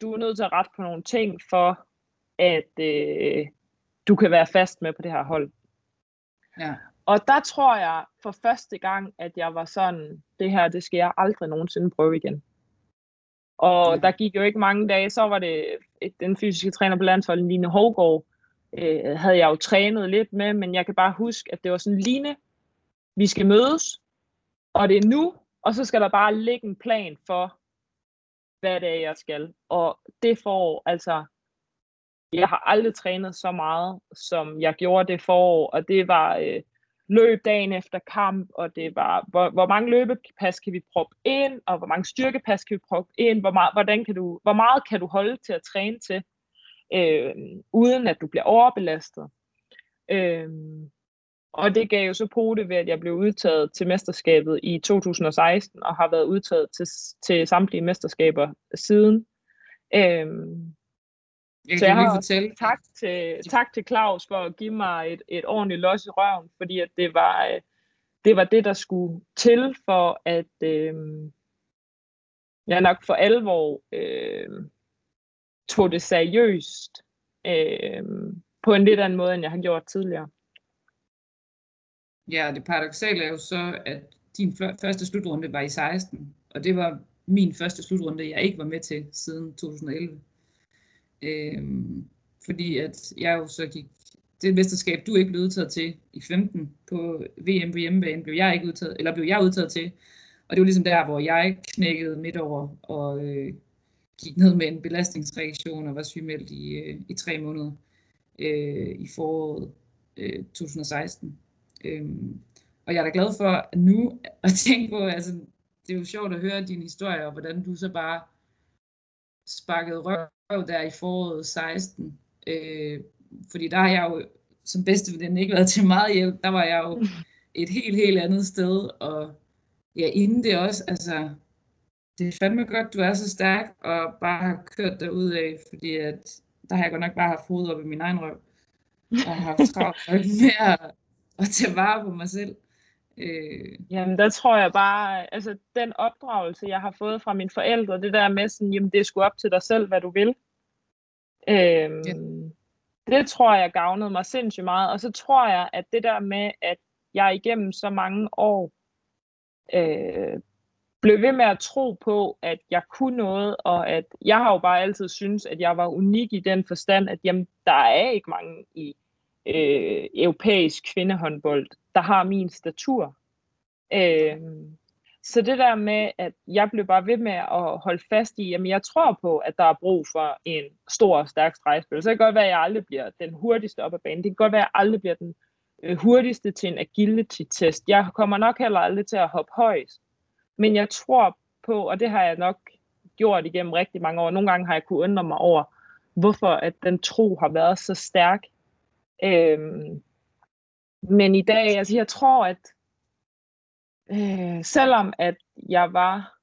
du er nødt til at rette på nogle ting, for at øh, du kan være fast med på det her hold. Ja. Og der tror jeg for første gang, at jeg var sådan, det her, det skal jeg aldrig nogensinde prøve igen. Og der gik jo ikke mange dage, så var det et, den fysiske træner på landsholdet, Line Hovgaard, øh, havde jeg jo trænet lidt med, men jeg kan bare huske, at det var sådan, Line, vi skal mødes, og det er nu, og så skal der bare ligge en plan for, hvad det er, jeg skal. Og det får, altså, jeg har aldrig trænet så meget, som jeg gjorde det forår, og det var øh, løb dagen efter kamp, og det var, hvor, hvor mange løbepas kan vi proppe ind, og hvor mange styrkepas kan vi proppe ind, hvor meget, hvordan kan du, hvor meget kan du holde til at træne til, øh, uden at du bliver overbelastet. Øh, og det gav jo så pote ved, at jeg blev udtaget til mesterskabet i 2016, og har været udtaget til, til samtlige mesterskaber siden. Øhm, jeg Så jeg lige har- fortælle, tak, til, tak til Claus for at give mig et, et ordentligt los i røven, fordi at det, var, øh, det var det, der skulle til for, at øh, jeg nok for alvor øh, tog det seriøst øh, på en lidt anden måde, end jeg har gjort tidligere. Ja, det paradoxale er jo så, at din første slutrunde var i 16, og det var min første slutrunde, jeg ikke var med til siden 2011. Øh, fordi at jeg jo så gik, det mesterskab, du ikke blev udtaget til i 15 på VM på hjemmebane, blev jeg ikke udtaget, eller blev jeg udtaget til. Og det var ligesom der, hvor jeg knækkede midt over og øh, gik ned med en belastningsreaktion og var sygemeldt i, øh, i tre måneder øh, i foråret øh, 2016. Øhm, og jeg er da glad for nu at tænke på, altså det er jo sjovt at høre din historie, og hvordan du så bare sparket røv der i foråret 16. Øh, fordi der har jeg jo som bedste den ikke været til meget hjælp. Der var jeg jo et helt, helt andet sted. Og ja, inden det også, altså, det er fandme godt, du er så stærk og bare har kørt dig ud af, fordi at, der har jeg godt nok bare haft hovedet op i min egen røv. Og har haft travlt med at, at tage vare på mig selv. Øh. Jamen, der tror jeg bare, altså den opdragelse, jeg har fået fra mine forældre, det der med sådan, jamen det er sgu op til dig selv, hvad du vil. Øhm, ja. Det tror jeg gavnede mig sindssygt meget. Og så tror jeg, at det der med, at jeg igennem så mange år øh, blev ved med at tro på, at jeg kunne noget, og at jeg har jo bare altid syntes, at jeg var unik i den forstand, at jamen, der er ikke mange i øh, europæisk kvindehåndbold, der har min statur. Øh, så det der med, at jeg blev bare ved med at holde fast i, at jeg tror på, at der er brug for en stor og stærk stregspiller. Så det kan godt være, at jeg aldrig bliver den hurtigste op ad banen. Det kan godt være, at jeg aldrig bliver den øh, hurtigste til en agility-test. Jeg kommer nok heller aldrig til at hoppe højst. Men jeg tror på, og det har jeg nok gjort igennem rigtig mange år. Nogle gange har jeg kunne undre mig over, hvorfor at den tro har været så stærk. Øhm, men i dag, altså jeg tror, at øh, selvom at jeg var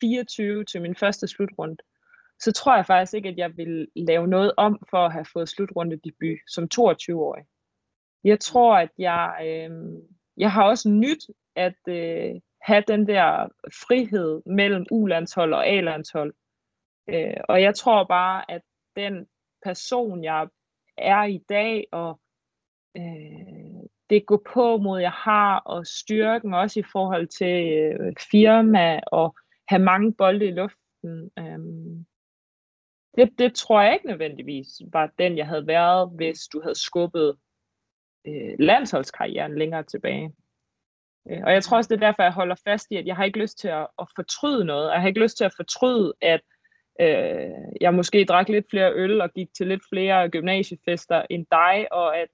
24 til min første slutrunde, så tror jeg faktisk ikke, at jeg vil lave noget om for at have fået slutrunde debut som 22-årig. Jeg tror, at jeg, øh, jeg har også nyt at øh, have den der frihed mellem U-landshold og A-landshold. Øh, og jeg tror bare, at den person, jeg er er i dag, og øh, det gå på mod, jeg har, og styrken også i forhold til øh, firma, og have mange bolde i luften. Øh, det, det tror jeg ikke nødvendigvis var den, jeg havde været, hvis du havde skubbet øh, landsholdskarrieren længere tilbage. Øh, og jeg tror også, det er derfor, jeg holder fast i, at jeg har ikke lyst til at, at fortryde noget. Jeg har ikke lyst til at fortryde, at øh, jeg måske drak lidt flere øl og gik til lidt flere gymnasiefester end dig, og at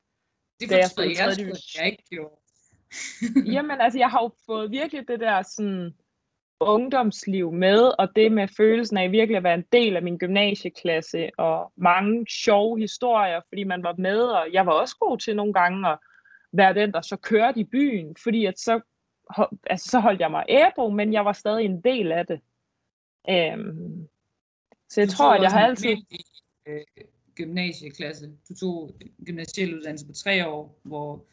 det da jeg, jeg, jeg, jeg ikke gjorde. Jamen, altså, jeg har jo fået virkelig det der sådan ungdomsliv med, og det med følelsen af virkelig at være en del af min gymnasieklasse, og mange sjove historier, fordi man var med, og jeg var også god til nogle gange at være den, der så kørte i byen, fordi at så, altså, så holdt jeg mig ædru, men jeg var stadig en del af det. Um, så jeg du tror, at jeg har altid... I, øh, gymnasieklasse. Du tog gymnasiel uddannelse på tre år, hvor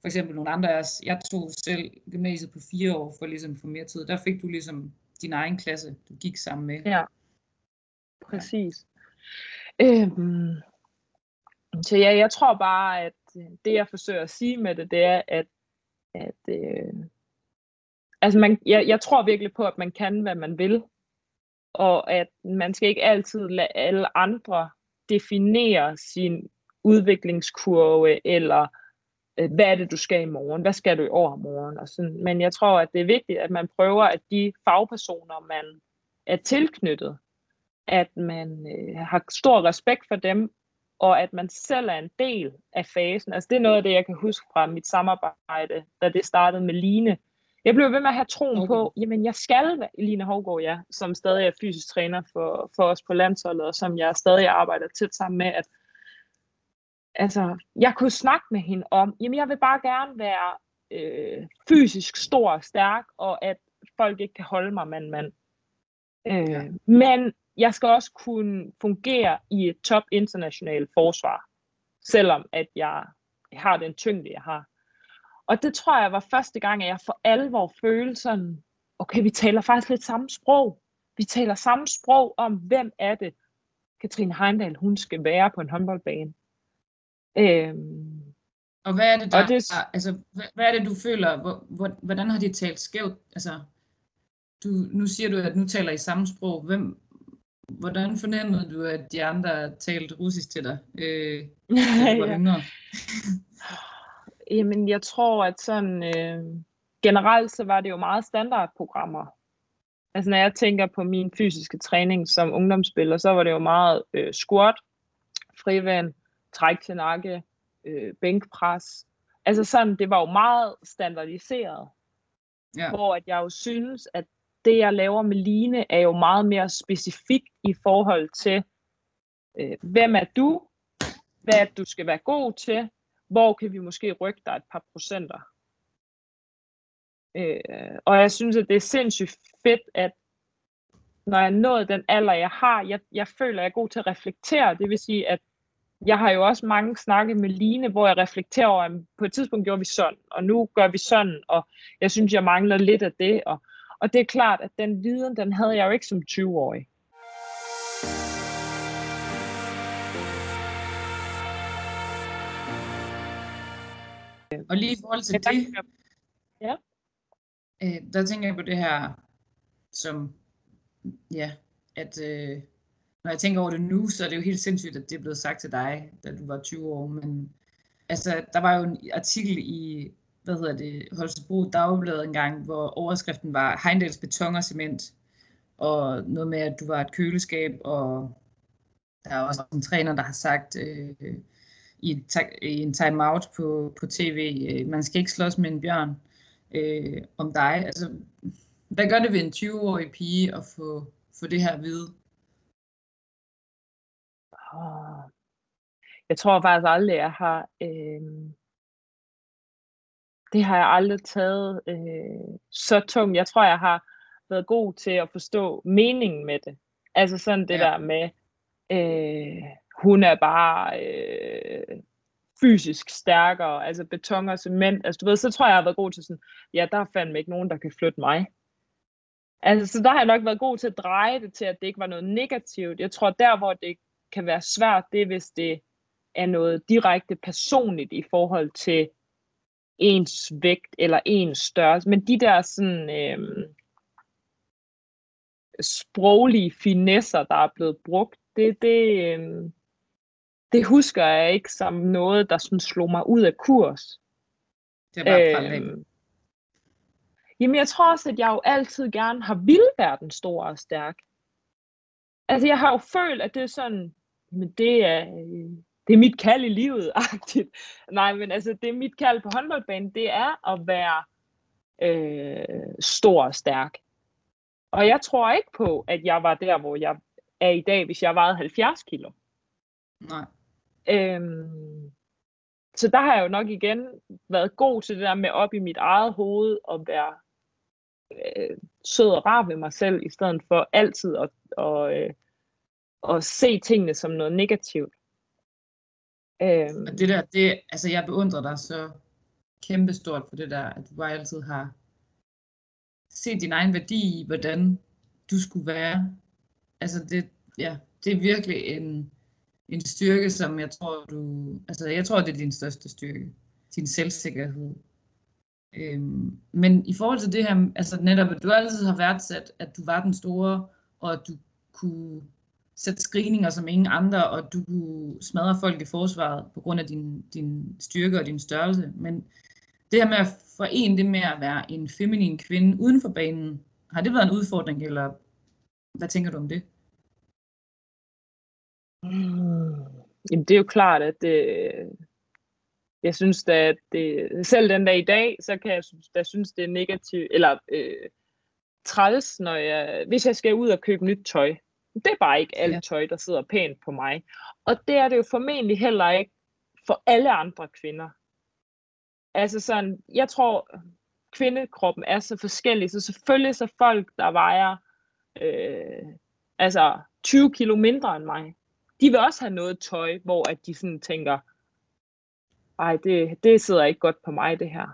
for eksempel nogle andre af os, jeg tog selv gymnasiet på fire år for ligesom få mere tid. Der fik du ligesom din egen klasse, du gik sammen med. Ja, præcis. Ja. Øhm, så ja, jeg tror bare, at det jeg forsøger at sige med det, det er, at, at øh, altså man, jeg, jeg tror virkelig på, at man kan, hvad man vil, og at man skal ikke altid lade alle andre definere sin udviklingskurve, eller øh, hvad er det, du skal i morgen, hvad skal du i overmorgen, og sådan. Men jeg tror, at det er vigtigt, at man prøver, at de fagpersoner, man er tilknyttet, at man øh, har stor respekt for dem, og at man selv er en del af fasen. Altså det er noget af det, jeg kan huske fra mit samarbejde, da det startede med Line. Jeg blev ved med at have troen okay. på, jamen jeg skal være Line Hovgaard, ja, som stadig er fysisk træner for, for os på landsholdet, og som jeg stadig arbejder tæt sammen med, at altså, jeg kunne snakke med hende om, jamen jeg vil bare gerne være øh, fysisk stor og stærk, og at folk ikke kan holde mig mand mand. Øh, ja. Men jeg skal også kunne fungere i et top internationalt forsvar, selvom at jeg har den tyngde, jeg har. Og det tror jeg var første gang, at jeg for alvor følte sådan, okay, vi taler faktisk lidt samme sprog. Vi taler samme sprog om, hvem er det, Katrine Heindal, hun skal være på en håndboldbane. Øhm, og hvad er det, der, det, altså, hvad, er det, du føler, hvor, hvor, hvordan har de talt skævt? Altså, du, nu siger du, at nu taler I samme sprog. Hvem, hvordan fornemmede du, at de andre talte russisk til dig, øh, yngre? Jamen, jeg tror, at sådan øh, generelt så var det jo meget standardprogrammer. Altså når jeg tænker på min fysiske træning som ungdomsspiller, så var det jo meget øh, squat, frivand, træk til nakke, øh, bænkpres. Altså sådan, det var jo meget standardiseret. Ja. Hvor at jeg jo synes, at det jeg laver med Line er jo meget mere specifikt i forhold til, øh, hvem er du, hvad du skal være god til, hvor kan vi måske rykke dig et par procenter. Øh, og jeg synes, at det er sindssygt fedt, at når jeg er nået den alder, jeg har, jeg, jeg føler, at jeg er god til at reflektere. Det vil sige, at jeg har jo også mange snakke med Line, hvor jeg reflekterer over, at på et tidspunkt gjorde vi sådan, og nu gør vi sådan, og jeg synes, jeg mangler lidt af det. Og, og det er klart, at den viden, den havde jeg jo ikke som 20-årig. Og lige i forhold til det, tænker- Ja. øh, der tænker jeg på det her, som, ja, at øh, når jeg tænker over det nu, så er det jo helt sindssygt, at det er blevet sagt til dig, da du var 20 år, men altså, der var jo en artikel i, hvad hedder det, Holstebro Dagblad engang, hvor overskriften var Heindals beton og cement, og noget med, at du var et køleskab, og der er også en træner, der har sagt øh, i, en ta- i en timeout på, på tv, øh, man skal ikke slås med en bjørn øh, om dig. Altså, hvad gør det ved en 20-årig pige at få, få det her at vide? Åh. Jeg tror faktisk aldrig, jeg har... Øh, det har jeg aldrig taget øh, så tungt. Jeg tror, jeg har været god til at forstå meningen med det. Altså sådan det Ja. der med, øh, hun er bare øh, fysisk stærkere, altså beton og cement. Altså du ved, så tror jeg, jeg har været god til sådan, ja, der er fandme ikke nogen, der kan flytte mig. Altså, så der har jeg nok været god til at dreje det til, at det ikke var noget negativt. Jeg tror, der hvor det kan være svært, det er, hvis det er noget direkte personligt i forhold til ens vægt eller ens størrelse. Men de der sådan øh, sproglige finesser, der er blevet brugt, det, det, øh, det husker jeg ikke som noget, der sådan slog mig ud af kurs. Det øh, Øhm, jamen jeg tror også, at jeg jo altid gerne har ville være den store og stærk. Altså jeg har jo følt, at det er sådan, men det er, øh, det er mit kald i livet, agtigt. Nej, men altså det er mit kald på håndboldbanen, det er at være øh, stor og stærk. Og jeg tror ikke på, at jeg var der, hvor jeg er i dag, hvis jeg vejede 70 kilo. nej. Øhm, så der har jeg jo nok igen været god til det der med op i mit eget hoved og være øh, sød og rar ved mig selv, i stedet for altid at, og, øh, at se tingene som noget negativt. Øhm, Og det der, det, altså jeg beundrer dig så kæmpestort for det der, at du bare altid har set din egen værdi i, hvordan du skulle være. Altså det, ja, det er virkelig en, en styrke, som jeg tror, du, altså jeg tror, det er din største styrke. Din selvsikkerhed. Øhm, men i forhold til det her, altså netop, at du altid har værdsat, at du var den store, og at du kunne sætte screeninger som ingen andre, og du kunne smadre folk i forsvaret på grund af din, din styrke og din størrelse. Men det her med at forene det med at være en feminin kvinde uden for banen, har det været en udfordring, eller hvad tænker du om det? Mm. Jamen, det er jo klart, at det, jeg synes da, at det, selv den dag i dag, så kan jeg synes, da synes, det er negativt, eller øh, træls, når jeg, hvis jeg skal ud og købe nyt tøj. Det er bare ikke alt Ja. tøj, der sidder pænt på mig. Og det er det jo formentlig heller ikke for alle andre kvinder. Altså sådan, jeg tror, kvindekroppen er så forskellig, så selvfølgelig så folk, der vejer øh, altså 20 kilo mindre end mig, de vil også have noget tøj, hvor at de sådan tænker, ej, det, det sidder ikke godt på mig, det her.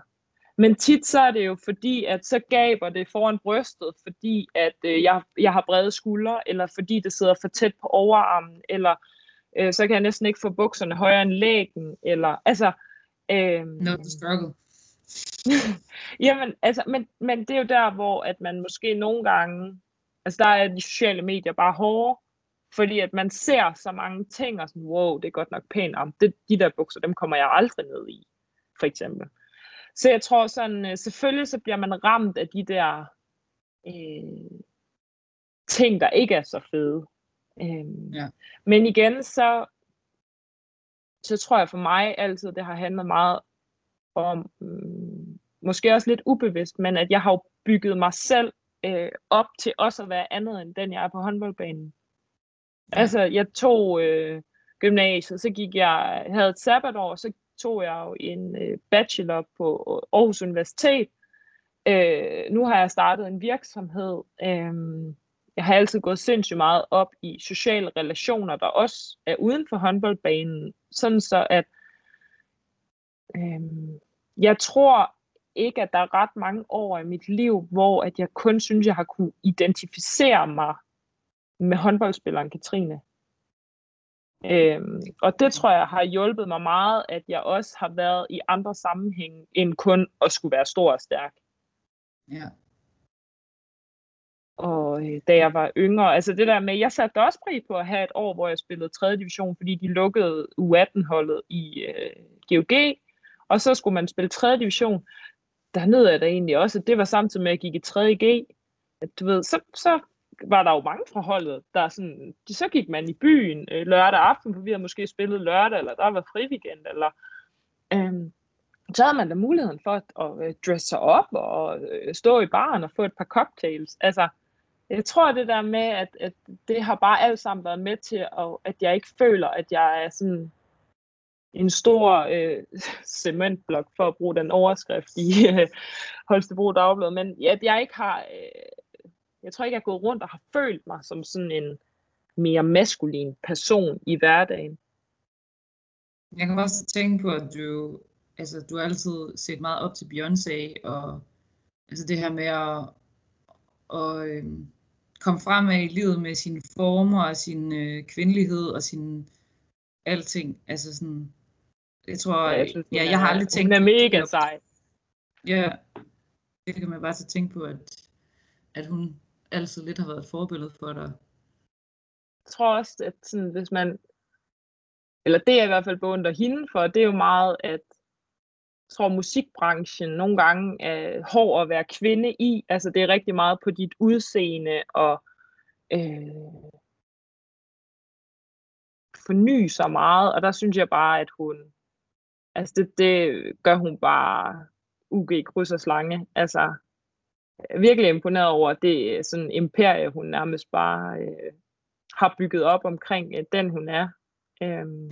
Men tit så er det jo fordi, at så gaber det foran brystet, fordi at øh, jeg, jeg har brede skuldre, eller fordi det sidder for tæt på overarmen, eller øh, så kan jeg næsten ikke få bukserne højere end lægen, eller altså... Øh, Not the struggle. Jamen, altså, men, men det er jo der, hvor at man måske nogle gange, altså der er de sociale medier bare hårde, fordi at man ser så mange ting, og sådan, wow, det er godt nok pænt, om det, de der bukser, dem kommer jeg aldrig ned i, for eksempel. Så jeg tror sådan, øh, selvfølgelig så bliver man ramt af de der, øh, ting, der ikke er så fede. Øhm, Ja. Men igen, så, så tror jeg for mig altid, det har handlet meget om, mm, måske også lidt ubevidst, men at jeg har bygget mig selv øh, op til også at være andet end den, jeg er på håndboldbanen. Altså, jeg tog øh, gymnasiet, så gik jeg, jeg havde et sabbatår, så tog jeg jo en øh, bachelor på Aarhus Universitet. Øh, nu har jeg startet en virksomhed. Øh, jeg har altid gået sindssygt meget op i sociale relationer, der også er uden for håndboldbanen. Sådan så, at øh, jeg tror ikke, at der er ret mange år i mit liv, hvor at jeg kun synes, jeg har kunne identificere mig med håndboldspilleren Katrine. Øhm, og det tror jeg har hjulpet mig meget, at jeg også har været i andre sammenhænge, end kun at skulle være stor og stærk. Ja. Og øh, da jeg var yngre, altså det der med, jeg satte også pris på at have et år, hvor jeg spillede 3. division, fordi de lukkede U18-holdet i øh, GOG, og så skulle man spille 3. division. Der nød jeg da egentlig også, at det var samtidig med, at jeg gik i 3. G. At, du ved, så, så var der jo mange fra holdet, der sådan, de, så gik man i byen øh, lørdag aften, for vi havde måske spillet lørdag, eller der var fri weekend, eller øh, så havde man da muligheden for at, at, øh, at dresse sig op og øh, stå i baren og få et par cocktails. Altså, jeg tror det der med, at, at det har bare alt sammen været med til, at, at jeg ikke føler, at jeg er sådan en stor øh, cementblok, for at bruge den overskrift i øh, Holstebro Dagblad, men at jeg ikke har, øh, jeg tror ikke, jeg har gået rundt og har følt mig som sådan en mere maskulin person i hverdagen. Jeg kan også tænke på, at du, altså, du har altid set meget op til Beyoncé, og altså det her med at, at øhm, komme frem i livet med sine former og sin øh, kvindelighed og sin alting. Altså sådan, jeg tror, Ja, jeg synes, ja, er- jeg har aldrig tænkt Hun er mega sej. Ja, det kan man bare så tænke på, at, at hun altid lidt har været et forbillede for dig. Jeg tror også, at sådan, hvis man, eller det er i hvert fald beundrer hende for, det er jo meget, at jeg tror musikbranchen nogle gange er hård at være kvinde i. Altså det er rigtig meget på dit udseende og øh, forny sig meget. Og der synes jeg bare, at hun, altså det, det gør hun bare UG kryds og slange. Altså virkelig imponeret over, det øh, sådan imperie, hun nærmest bare øh, har bygget op omkring øh, den, hun er. Øhm,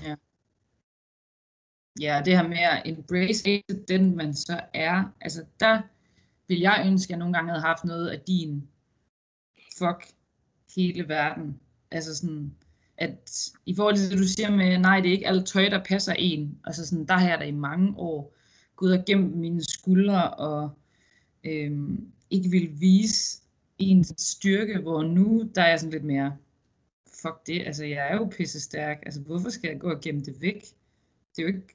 Ja, det her med at embrace den, man så er. Altså, der vil jeg ønske, at jeg nogle gange havde haft noget af din fuck hele verden. Altså sådan, at i forhold til det, du siger med, nej, det er ikke alt tøj, der passer en. Altså sådan, der har jeg da i mange år gået og gemt mine skuldre og øhm, ikke vil vise ens styrke, hvor nu, der er jeg sådan lidt mere, fuck det, altså jeg er jo pisse stærk, altså hvorfor skal jeg gå og gemme det væk? Det er jo ikke,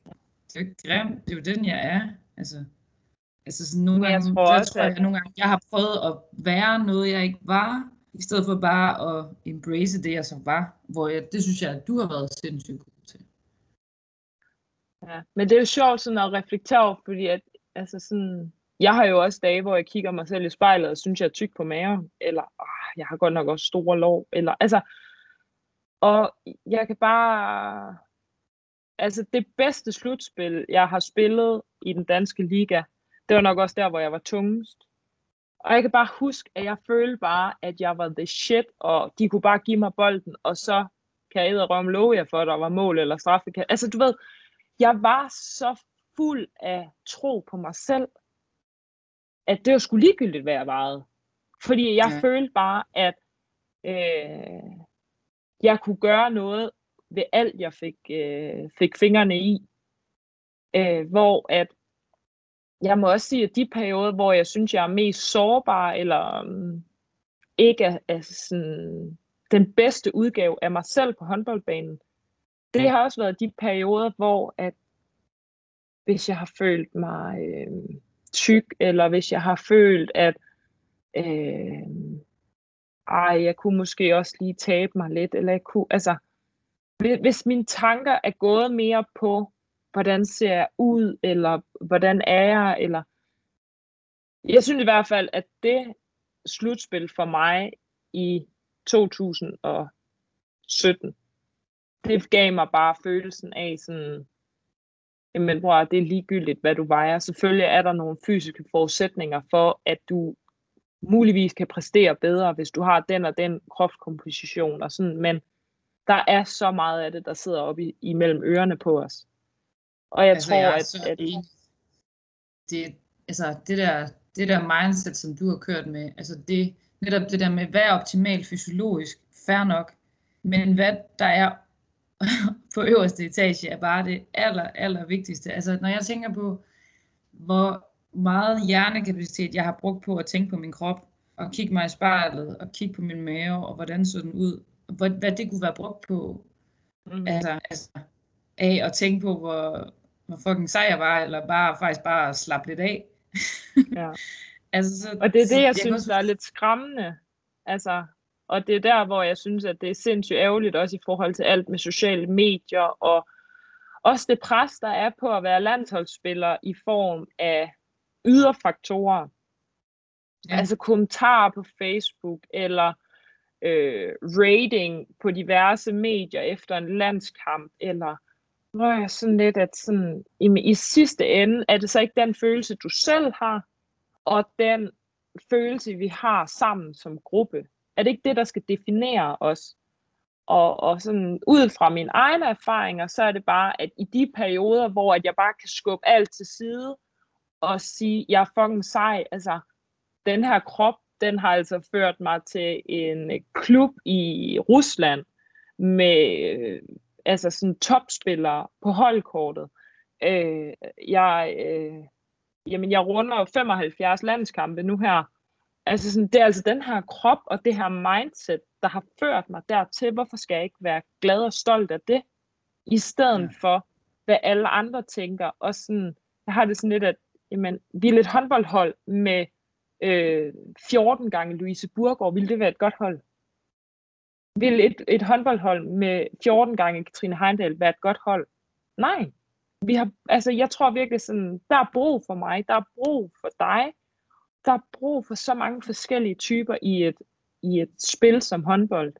det er jo ikke grimt, det er jo den, jeg er. Altså, altså sådan nogle Men jeg gange, tror der også, tror jeg, at- nogle gange, jeg har prøvet at være noget, jeg ikke var, i stedet for bare at embrace det, jeg så var. Hvor jeg, det synes jeg, at du har været sindssygt god til. Ja, men det er jo sjovt sådan at reflektere over, fordi at, altså sådan, jeg har jo også dage, hvor jeg kigger mig selv i spejlet og synes, jeg er tyk på maven, eller ah, jeg har godt nok også store lov, eller altså, og jeg kan bare, altså det bedste slutspil, jeg har spillet i den danske liga, det var nok også der, hvor jeg var tungest. Og jeg kan bare huske, at jeg følte bare, at jeg var the shit, og de kunne bare give mig bolden, og så kan jeg edderrømme love jer for, at der var mål eller straffe. Altså du ved, jeg var så fuld af tro på mig selv, at det var sgu ligegyldigt, hvad jeg vejede. Fordi jeg Ja. ja. følte bare, at øh, jeg kunne gøre noget ved alt, jeg fik, øh, fik fingrene i. Øh, hvor at, jeg må også sige, at de perioder, hvor jeg synes, jeg er mest sårbar, eller um, ikke er, er sådan, den bedste udgave af mig selv på håndboldbanen, det har også været de perioder, hvor at hvis jeg har følt mig øh, tyk, eller hvis jeg har følt, at øh, ej, jeg kunne måske også lige tabe mig lidt, eller jeg kunne, altså, hvis- mine tanker er gået mere på, hvordan ser jeg ud, eller hvordan er jeg, eller jeg synes i hvert fald, at det slutspil for mig i 2017. Det gav mig bare følelsen af sådan, jamen bror, det er ligegyldigt, hvad du vejer. Selvfølgelig er der nogle fysiske forudsætninger for, at du muligvis kan præstere bedre, hvis du har den og den kropskomposition og sådan, men der er så meget af det, der sidder oppe i, imellem ørerne på os. Og jeg altså, tror, jeg at, at... Det, altså, det der, det der mindset, som du har kørt med, altså det, netop det der med, hvad er optimalt fysiologisk, fair nok, men hvad der er på øverste etage, er bare det aller, aller vigtigste. Altså, når jeg tænker på, hvor meget hjernekapacitet jeg har brugt på at tænke på min krop, og kigge mig i spejlet, og kigge på min mave, og hvordan så den ud, hvad, hvad det kunne være brugt på, mm. altså, altså, af at tænke på, hvor, hvor fucking sej jeg var, eller bare faktisk bare slappe lidt af. ja. altså, så, og det er det, jeg, jeg synes, der er lidt skræmmende. Altså, og det er der, hvor jeg synes, at det er sindssygt ærgerligt, også i forhold til alt med sociale medier, og også det pres, der er på at være landsholdsspiller i form af ydre faktorer. Ja. Altså kommentarer på Facebook, eller øh, rating på diverse medier efter en landskamp, eller hvor jeg sådan lidt, at sådan, i, i sidste ende, er det så ikke den følelse, du selv har, og den følelse, vi har sammen som gruppe. Er det ikke det, der skal definere os? Og, og sådan ud fra mine egne erfaringer, så er det bare, at i de perioder, hvor at jeg bare kan skubbe alt til side, og sige, jeg er fucking sej, altså, den her krop, den har altså ført mig til en klub i Rusland, med øh, altså sådan topspillere på holdkortet. Øh, jeg, øh, jamen jeg runder 75 landskampe nu her. Altså sådan, det er altså den her krop og det her mindset, der har ført mig dertil. Hvorfor skal jeg ikke være glad og stolt af det? I stedet ja. for, hvad alle andre tænker. Og sådan, jeg har det sådan lidt, at jamen, vi er et håndboldhold med øh, 14 gange Louise Burgård. Vil det være et godt hold? Vil et, et håndboldhold med 14 gange Katrine Heindal være et godt hold? Nej. Vi har, altså, jeg tror virkelig sådan, der er brug for mig, der er brug for dig, der er brug for så mange forskellige typer i et, i et spil som håndbold,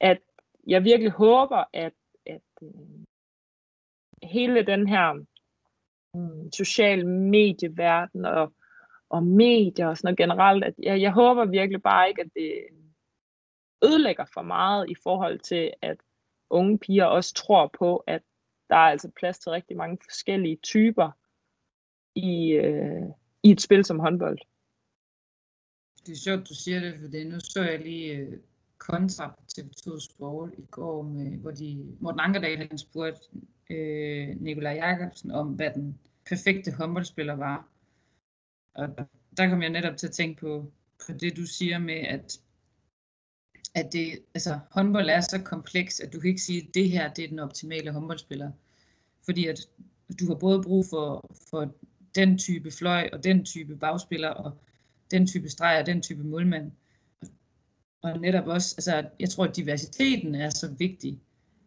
at jeg virkelig håber, at, at øh, hele den her um, social medieverden og, og medier og sådan noget generelt, at jeg, jeg håber virkelig bare ikke, at det øh, ødelægger for meget i forhold til, at unge piger også tror på, at der er altså plads til rigtig mange forskellige typer i, øh, i et spil som håndbold. Det er sjovt, du siger det, for det nu så jeg lige øh, kontra på TV2 Sport i går, med, hvor de, Morten Ankerdal han spurgte øh, Nikolaj Jakobsen om, hvad den perfekte håndboldspiller var. Og der kom jeg netop til at tænke på, på det, du siger med, at at det, altså, håndbold er så kompleks, at du kan ikke sige, at det her det er den optimale håndboldspiller. Fordi at du har både brug for, for den type fløj, og den type bagspiller, og den type streg, og den type målmand. Og netop også, altså, jeg tror, at diversiteten er så vigtig,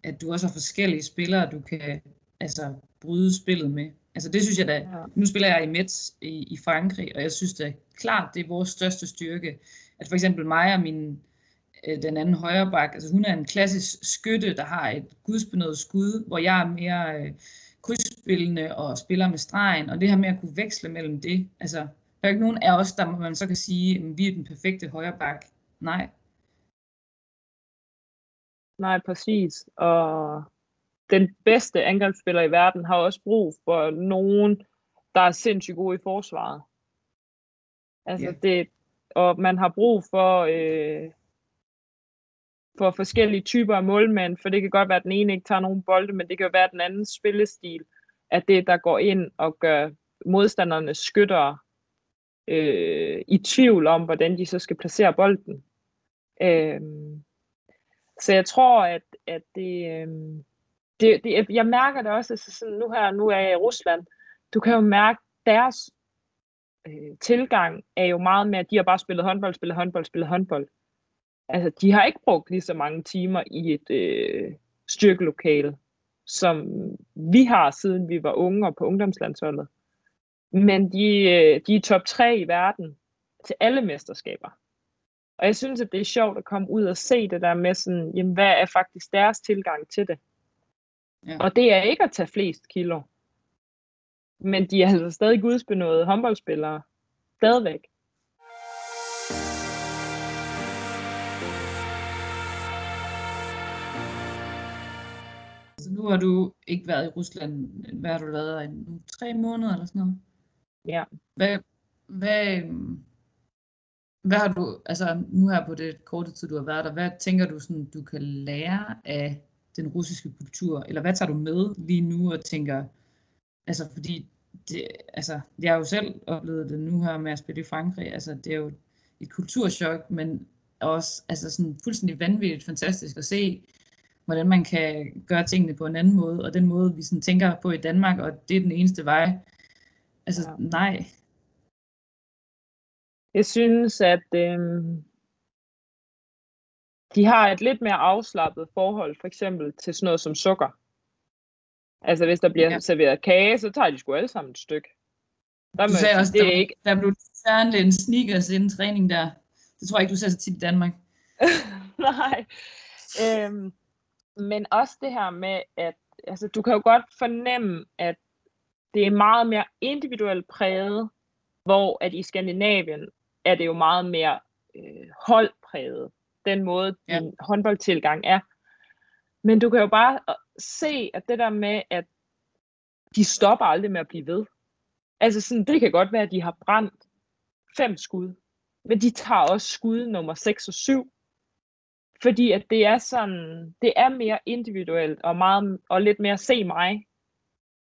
at du også har forskellige spillere, du kan altså, bryde spillet med. Altså det synes jeg da, nu spiller jeg i Mets i, i Frankrig, og jeg synes da klart, det er vores største styrke, at for eksempel mig og min, øh, den anden højre bak. Altså hun er en klassisk skytte, der har et gudsbenået skud, hvor jeg er mere krydsspillende og spiller med stregen, og det her med at kunne veksle mellem det. Altså, der er ikke nogen af os, der man så kan sige, at vi er den perfekte højre bak. Nej. Nej, præcis. Og den bedste angrebsspiller i verden har også brug for nogen, der er sindssygt gode i forsvaret. Altså yeah. det, og man har brug for øh, for forskellige typer af målmænd, for det kan godt være, at den ene ikke tager nogen bolde, men det kan jo være, at den anden spillestil er det, der går ind og gør modstandernes skyttere øh, i tvivl om, hvordan de så skal placere bolden. Øh, så jeg tror, at, at det, øh, det, det, jeg mærker det også, altså sådan, nu her, nu er jeg i Rusland, du kan jo mærke, deres øh, tilgang er jo meget mere, at de har bare spillet håndbold, spillet håndbold, spillet håndbold altså, de har ikke brugt lige så mange timer i et øh, styrkelokale, som vi har, siden vi var unge og på ungdomslandsholdet. Men de, øh, de er top 3 i verden til alle mesterskaber. Og jeg synes, at det er sjovt at komme ud og se det der med sådan, jamen, hvad er faktisk deres tilgang til det? Ja. Og det er ikke at tage flest kilo. Men de er altså stadig gudsbenåede håndboldspillere. Stadigvæk. Nu har du ikke været i Rusland. Hvad har du været? En, tre måneder eller sådan noget? Ja. Hvad, hvad, øhm, hvad har du, altså nu her på det korte tid, du har været der, hvad tænker du sådan, du kan lære af den russiske kultur? Eller hvad tager du med lige nu og tænker, altså fordi, det, altså, jeg har jo selv oplevet det nu her med at spille i Frankrig, altså det er jo et kulturschok, men også altså sådan fuldstændig vanvittigt fantastisk at se, hvordan man kan gøre tingene på en anden måde, og den måde, vi sådan tænker på i Danmark, og det er den eneste vej. Altså, Ja. nej. Jeg synes, at øhm, de har et lidt mere afslappet forhold, for eksempel til sådan noget som sukker. Altså hvis der bliver Ja. serveret kage, så tager de sgu alle sammen et stykke. Der Du sagde også, det der, er ikke, der blev færdig en sneakers inden træning der. Det tror jeg ikke, du ser så tit i Danmark. Nej. Øhm, men også det her med, at altså, du kan jo godt fornemme, at det er meget mere individuelt præget, hvor at i Skandinavien er det jo meget mere øh, holdpræget, den måde Ja. din håndboldtilgang er. Men du kan jo bare øh, se, at det der med, at de stopper aldrig med at blive ved. Altså sådan, det kan godt være, at de har brændt fem skud, men de tager også skud nummer 6 og 7, fordi at det er sådan, det er mere individuelt og, meget, og lidt mere se mig,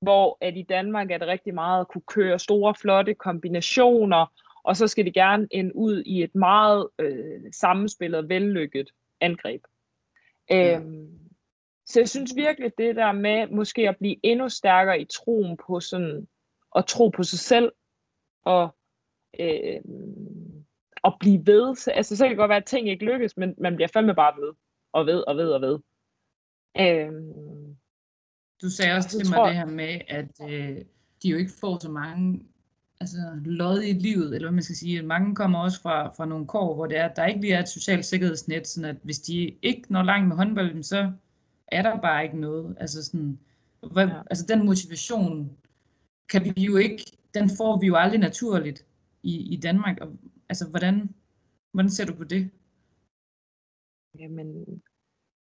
hvor at i Danmark er det rigtig meget at kunne køre store, flotte kombinationer, og så skal det gerne ende ud i et meget øh, sammenspillet, vellykket angreb. Ja. Øhm, så jeg synes virkelig, det der med måske at blive endnu stærkere i troen på sådan, at tro på sig selv, og øh, at blive ved. Så, altså, så kan det godt være, at ting ikke lykkes, men man bliver fandme bare ved, og ved, og ved, og ved. Øhm, Du sagde også Så til mig tror det her med, at øh, de jo ikke får så mange altså, lod i livet, eller hvad man skal sige. Mange kommer også fra, fra nogle kår, hvor det er, der ikke lige er et socialt sikkerhedsnet, sådan at hvis de ikke når langt med håndbolden, så er der bare ikke noget. Altså, sådan, hvad, Ja. altså den motivation kan vi jo ikke, den får vi jo aldrig naturligt i, i Danmark. Og, altså, hvordan, hvordan ser du på det? Jamen,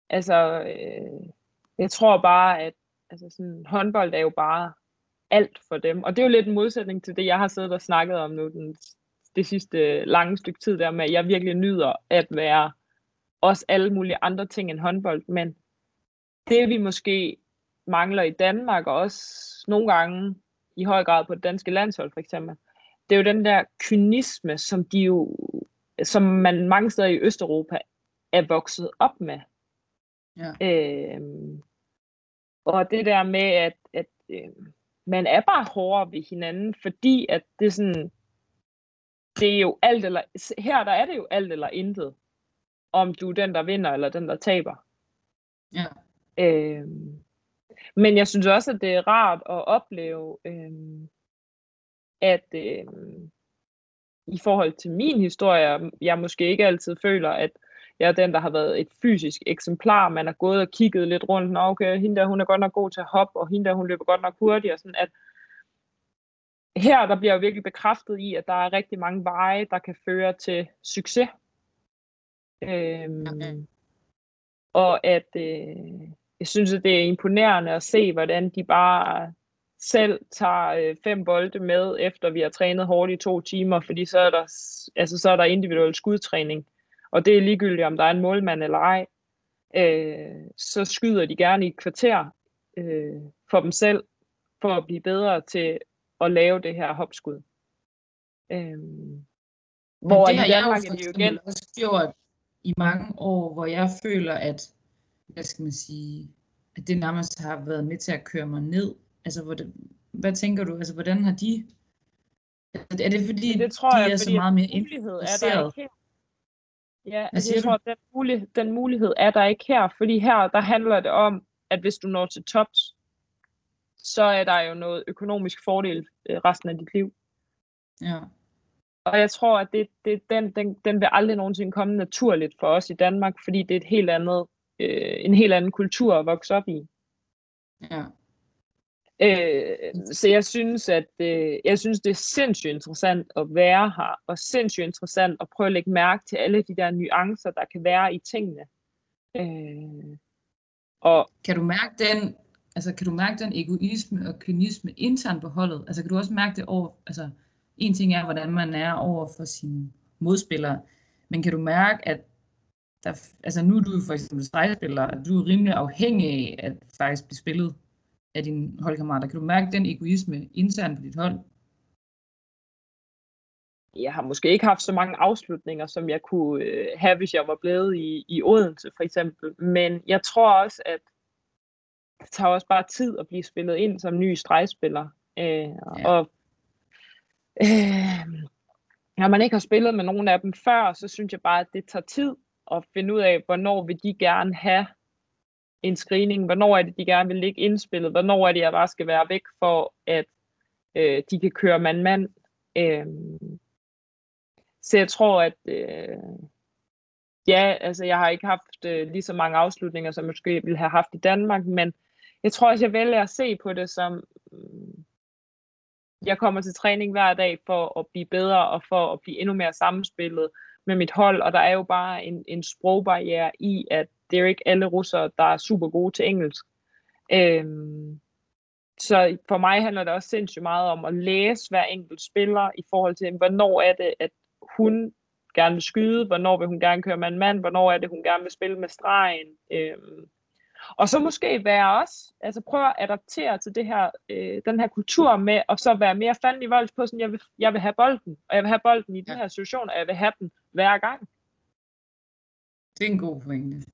altså, øh, jeg tror bare, at altså sådan, håndbold er jo bare alt for dem. Og det er jo lidt en modsætning til det, jeg har siddet og snakket om nu den, det sidste lange stykke tid der med, at jeg virkelig nyder at være også alle mulige andre ting end håndbold. Men det vi måske mangler i Danmark, og også nogle gange i høj grad på det danske landshold for eksempel, det er jo den der kynisme, som de jo, som man mange steder i Østeuropa er vokset op med. Ja. Øhm, og det der med, at, at øhm, man er bare hårdere ved hinanden, fordi at det er sådan, det er jo alt eller, her der er det jo alt eller intet, om du er den, der vinder, eller den, der taber. Ja. Øhm, men jeg synes også, at det er rart at opleve, øhm, at øhm, i forhold til min historie, jeg måske ikke altid føler, at jeg er den, der har været et fysisk eksemplar. Man har gået og kigget lidt rundt, Nå, okay, hende der, hun er godt nok god til at hoppe, og hende der, hun løber godt nok hurtigt, og sådan at her, der bliver jeg virkelig bekræftet i, at der er rigtig mange veje, der kan føre til succes. Øhm, Okay. Og at øh, jeg synes, at det er imponerende at se, hvordan de bare selv tager øh, fem bolde med, efter vi har trænet hårdt i to timer, fordi så er der, altså, så er der individuel skudtræning. Og det er ligegyldigt, om der er en målmand eller ej. Øh, så skyder de gerne i et kvarter øh, for dem selv, for at blive bedre til at lave det her hopskud. Øh, hvor det har jeg jo for jo igen... også gjort i mange år, hvor jeg føler, at, hvad skal man sige, at det nærmest har været med til at køre mig ned. Altså, hvor det, hvad tænker du, altså, hvordan har de, er det fordi, det tror de jeg, er så fordi at meget mere mulighed er der interesseret? ikke her. Ja, altså jeg tror, den, mulighed, den mulighed er der ikke her, fordi her, der handler det om, at hvis du når til tops, så er der jo noget økonomisk fordel øh, resten af dit liv. Ja. og jeg tror, at det, det, den, den, den vil aldrig nogensinde komme naturligt for os i Danmark, fordi det er et helt andet, øh, en helt anden kultur at vokse op i. Ja. Øh, så jeg synes, at øh, jeg synes, det er sindssygt interessant at være her, og sindssygt interessant at prøve at lægge mærke til alle de der nuancer, der kan være i tingene. Øh, og Kan du mærke den, altså kan du mærke den egoisme og kynisme internt på holdet? Altså kan du også mærke det over, altså en ting er, hvordan man er over for sine modspillere, men kan du mærke, at der, altså nu er du for eksempel stregspiller, at du er rimelig afhængig af at faktisk blive spillet af dine holdkammerater. Kan du mærke den egoisme internt på dit hold? jeg har måske ikke haft så mange afslutninger, som jeg kunne øh, have, hvis jeg var blevet i, i Odense for eksempel. Men jeg tror også, at det tager også bare tid at blive spillet ind som ny stregspiller. Øh, ja. Og øh, når man ikke har spillet med nogen af dem før, så synes jeg bare, at det tager tid at finde ud af, hvornår vil de gerne have en screening, hvornår er det, de gerne vil ligge indspillet, hvornår er det, jeg bare skal være væk for, at øh, de kan køre mand-mand. Øh, så jeg tror, at øh, ja, altså jeg har ikke haft øh, lige så mange afslutninger, som jeg måske ville have haft i Danmark, men jeg tror også, jeg vælger at se på det som, øh, jeg kommer til træning hver dag for at blive bedre og for at blive endnu mere sammenspillet med mit hold, og der er jo bare en, en sprogbarriere i, at det er jo ikke alle russere, der er super gode til engelsk. Øhm, så for mig handler det også sindssygt meget om at læse hver enkelt spiller i forhold til, hvornår er det, at hun gerne vil skyde, hvornår vil hun gerne køre med en mand, hvornår er det, hun gerne vil spille med stregen. Øhm, og så måske være også, altså prøve at adaptere til det her, øh, den her kultur med, og så være mere fanden i volds på, sådan, jeg vil, jeg vil have bolden, og jeg vil have bolden i den her situation, og jeg vil have den hver gang. Det er en god pointe.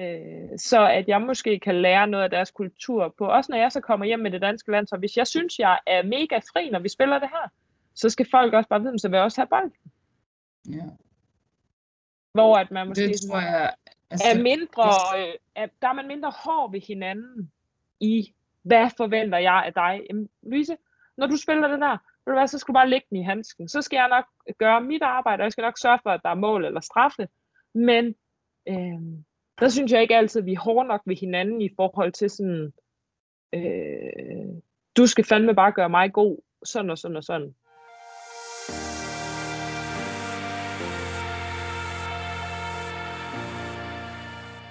Øh, så at jeg måske kan lære noget af deres kultur på, også når jeg så kommer hjem med det danske land, så hvis jeg synes, jeg er mega fri, når vi spiller det her, så skal folk også bare vide, så vil jeg også have bolden. Ja. Hvor at man måske Det tror jeg, altså, er mindre, øh, er, der er man mindre hård ved hinanden i, hvad forventer jeg af dig? Jamen, Louise, når du spiller det der, ved du hvad, så skal du bare lægge den i handsken. Så skal jeg nok gøre mit arbejde, og jeg skal nok sørge for, at der er mål eller straffe. Men øh, der synes jeg ikke altid, at vi er hårde nok ved hinanden i forhold til sådan, øh, du skal fandme bare gøre mig god, sådan og sådan og sådan.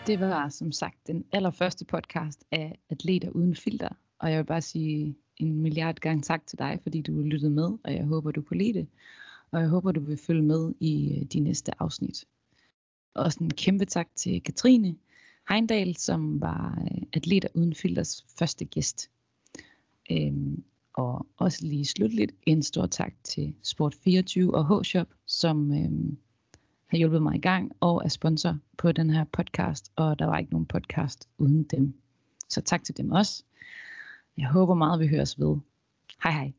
Det var som sagt den allerførste podcast af Atleter Uden Filter, og jeg vil bare sige en milliard gange tak til dig, fordi du lyttede med, og jeg håber, du kunne lide det. Og jeg håber, du vil følge med i øh, de næste afsnit. Også en kæmpe tak til Katrine Heindal, som var øh, Atleter Uden Filters første gæst. Øhm, og også lige slutligt en stor tak til Sport24 og H-Shop, som øhm, har hjulpet mig i gang og er sponsor på den her podcast, og der var ikke nogen podcast uden dem. Så tak til dem også. Jeg håber meget, vi høres ved. Hej hej.